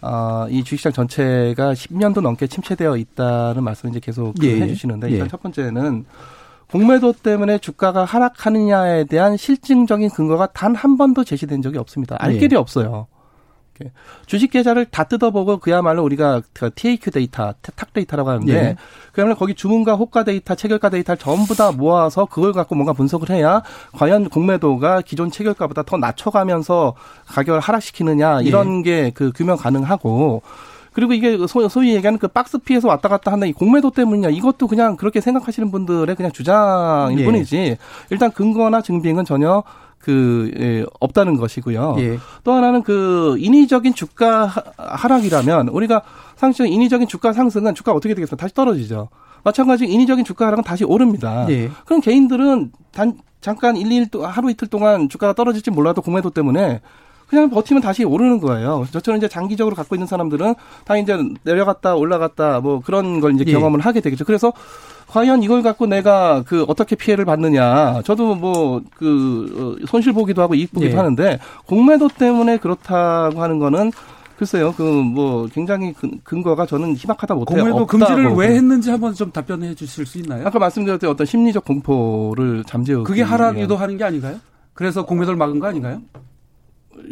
어, 이 주식시장 전체가 10년도 넘게 침체되어 있다는 말씀을 이제 계속 그 예. 해주시는데, 예. 일단 첫 번째는 공매도 때문에 주가가 하락하느냐에 대한 실증적인 근거가 단 한 번도 제시된 적이 없습니다. 알 예. 길이 없어요. 이렇게 주식 계좌를 다 뜯어보고 그야말로 우리가 그 TAQ 데이터, TAQ 데이터라고 하는데 예. 그야말로 거기 주문과 호가 데이터, 체결가 데이터를 전부 다 모아서 그걸 갖고 뭔가 분석을 해야 과연 공매도가 기존 체결가보다 더 낮춰가면서 가격을 하락시키느냐 이런 게그 규명 가능하고 그리고 이게 소, 소위 얘기하는 그 박스 피해서 왔다 갔다 하는 이 공매도 때문이냐 이것도 그냥 그렇게 생각하시는 분들의 그냥 주장일 예. 뿐이지 일단 근거나 증빙은 전혀 그 예, 없다는 것이고요. 예. 또 하나는 그 인위적인 주가 하- 하락이라면 우리가 상식적인 인위적인 주가 상승은 주가 어떻게 되겠습니까? 다시 떨어지죠. 마찬가지 인위적인 주가 하락은 다시 오릅니다. 예. 그럼 개인들은 단 잠깐 일, 일 또- 하루 이틀 동안 주가가 떨어질지 몰라도 공매도 때문에 그냥 버티면 다시 오르는 거예요. 저처럼 이제 장기적으로 갖고 있는 사람들은 다 이제 내려갔다 올라갔다 뭐 그런 걸 이제 예. 경험을 하게 되겠죠. 그래서 과연 이걸 갖고 내가 그 어떻게 피해를 받느냐. 저도 뭐 그 손실 보기도 하고 이익 보기도 예. 하는데 공매도 때문에 그렇다고 하는 거는 글쎄요. 그 뭐 굉장히 근- 근거가 저는 희박하다 못해요. 공매도 금지를 왜 보여요. 했는지 한번 좀 답변해 주실 수 있나요? 아까 말씀드렸던 어떤 심리적 공포를 잠재우기 그게 하락 위한 유도 하는 게 아닌가요? 그래서 공매도를 막은 거 아닌가요?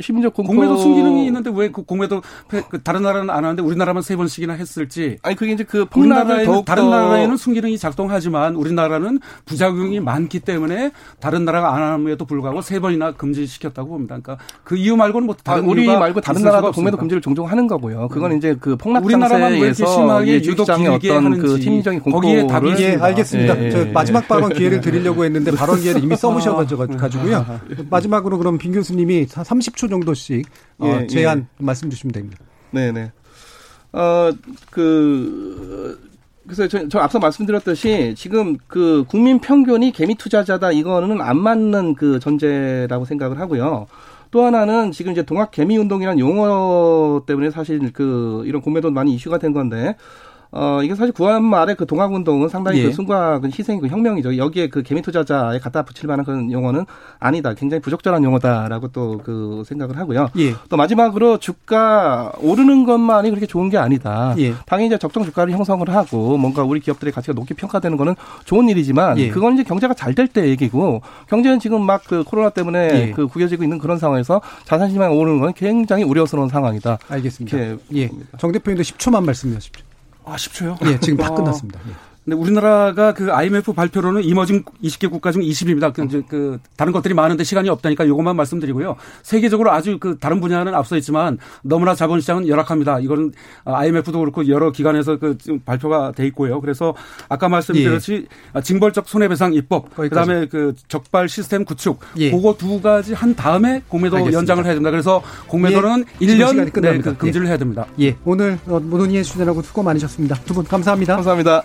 심리적 공포 공매도 숨기능이 있는데 왜 그 공매도 패- 그 다른 나라는 안 하는데 우리나라만 세 번씩이나 했을지 아니 그게 이제 그 폭락을 더욱 다른 더 나라에는 순기능이 작동하지만 우리나라는 부작용이 많기 때문에 다른 나라가 안 함에도 불구하고 세 번이나 금지시켰다고 봅니다. 그러니까 그 이유 말고는 뭐 아, 다른 우리 이유가 말고 다른 나라도 공매도. 금지를 종종 하는 거고요. 그건 이제 그 폭락 우리나라만 왜 이렇게 심하게 예, 유독 길게 어떤 그 하는지 심리적인 거기에 답이 예, 있습니다. 알겠습니다. 예, 저 예, 마지막 발언 기회를 드리려고 했는데 발언 기회를 이미 써보셔 가지고요. 마지막으로 그럼 빈 교수님이 30초 정도씩 어, 예, 예. 제안 말씀 주시면 됩니다. 네네. 어, 그, 그래서 저, 저 앞서 말씀드렸듯이 지금 그 국민 평균이 개미 투자자다 이거는 안 맞는 그 전제라고 생각을 하고요. 또 하나는 지금 이제 동학 개미 운동이라는 용어 때문에 사실 그 이런 공매도 많이 이슈가 된 건데 어, 이게 사실 구한 말에 그 동학운동은 상당히 예. 그 순과 그 희생, 그 혁명이죠. 여기에 그 개미 투자자에 갖다 붙일 만한 그런 용어는 아니다. 굉장히 부적절한 용어다라고 또 그 생각을 하고요. 예. 또 마지막으로 주가 오르는 것만이 그렇게 좋은 게 아니다. 예. 당연히 이제 적정 주가를 형성을 하고 뭔가 우리 기업들의 가치가 높게 평가되는 거는 좋은 일이지만 예. 그건 이제 경제가 잘 될 때 얘기고 경제는 지금 막 그 코로나 때문에 예. 그 구겨지고 있는 그런 상황에서 자산 시장이 오르는 건 굉장히 우려스러운 상황이다. 알겠습니다. 예. 정 대표님도 10초만 말씀해 주십시오. 아, 10초요? 예, 지금 다 아, 끝났습니다. 예. 근데 우리나라가 그 IMF 발표로는 이머징 20개 국가 중 20입니다. 그, 이제 그 다른 것들이 많은데 시간이 없다니까 요것만 말씀드리고요. 세계적으로 아주 그 다른 분야는 앞서 있지만 너무나 자본시장은 열악합니다. 이거는 IMF도 그렇고 여러 기관에서 그 지금 발표가 돼 있고요. 그래서 아까 말씀드렸듯이 예. 징벌적 손해배상 입법, 거기까지. 그다음에 그 적발 시스템 구축, 예. 그거 두 가지 한 다음에 공매도 알겠습니다. 연장을 해야 됩니다. 그래서 공매도는 예. 1년 네, 그 금지를 예. 해야 됩니다. 예, 오늘 모노니의 수준하고 수고 많으셨습니다. 두 분 감사합니다. 감사합니다.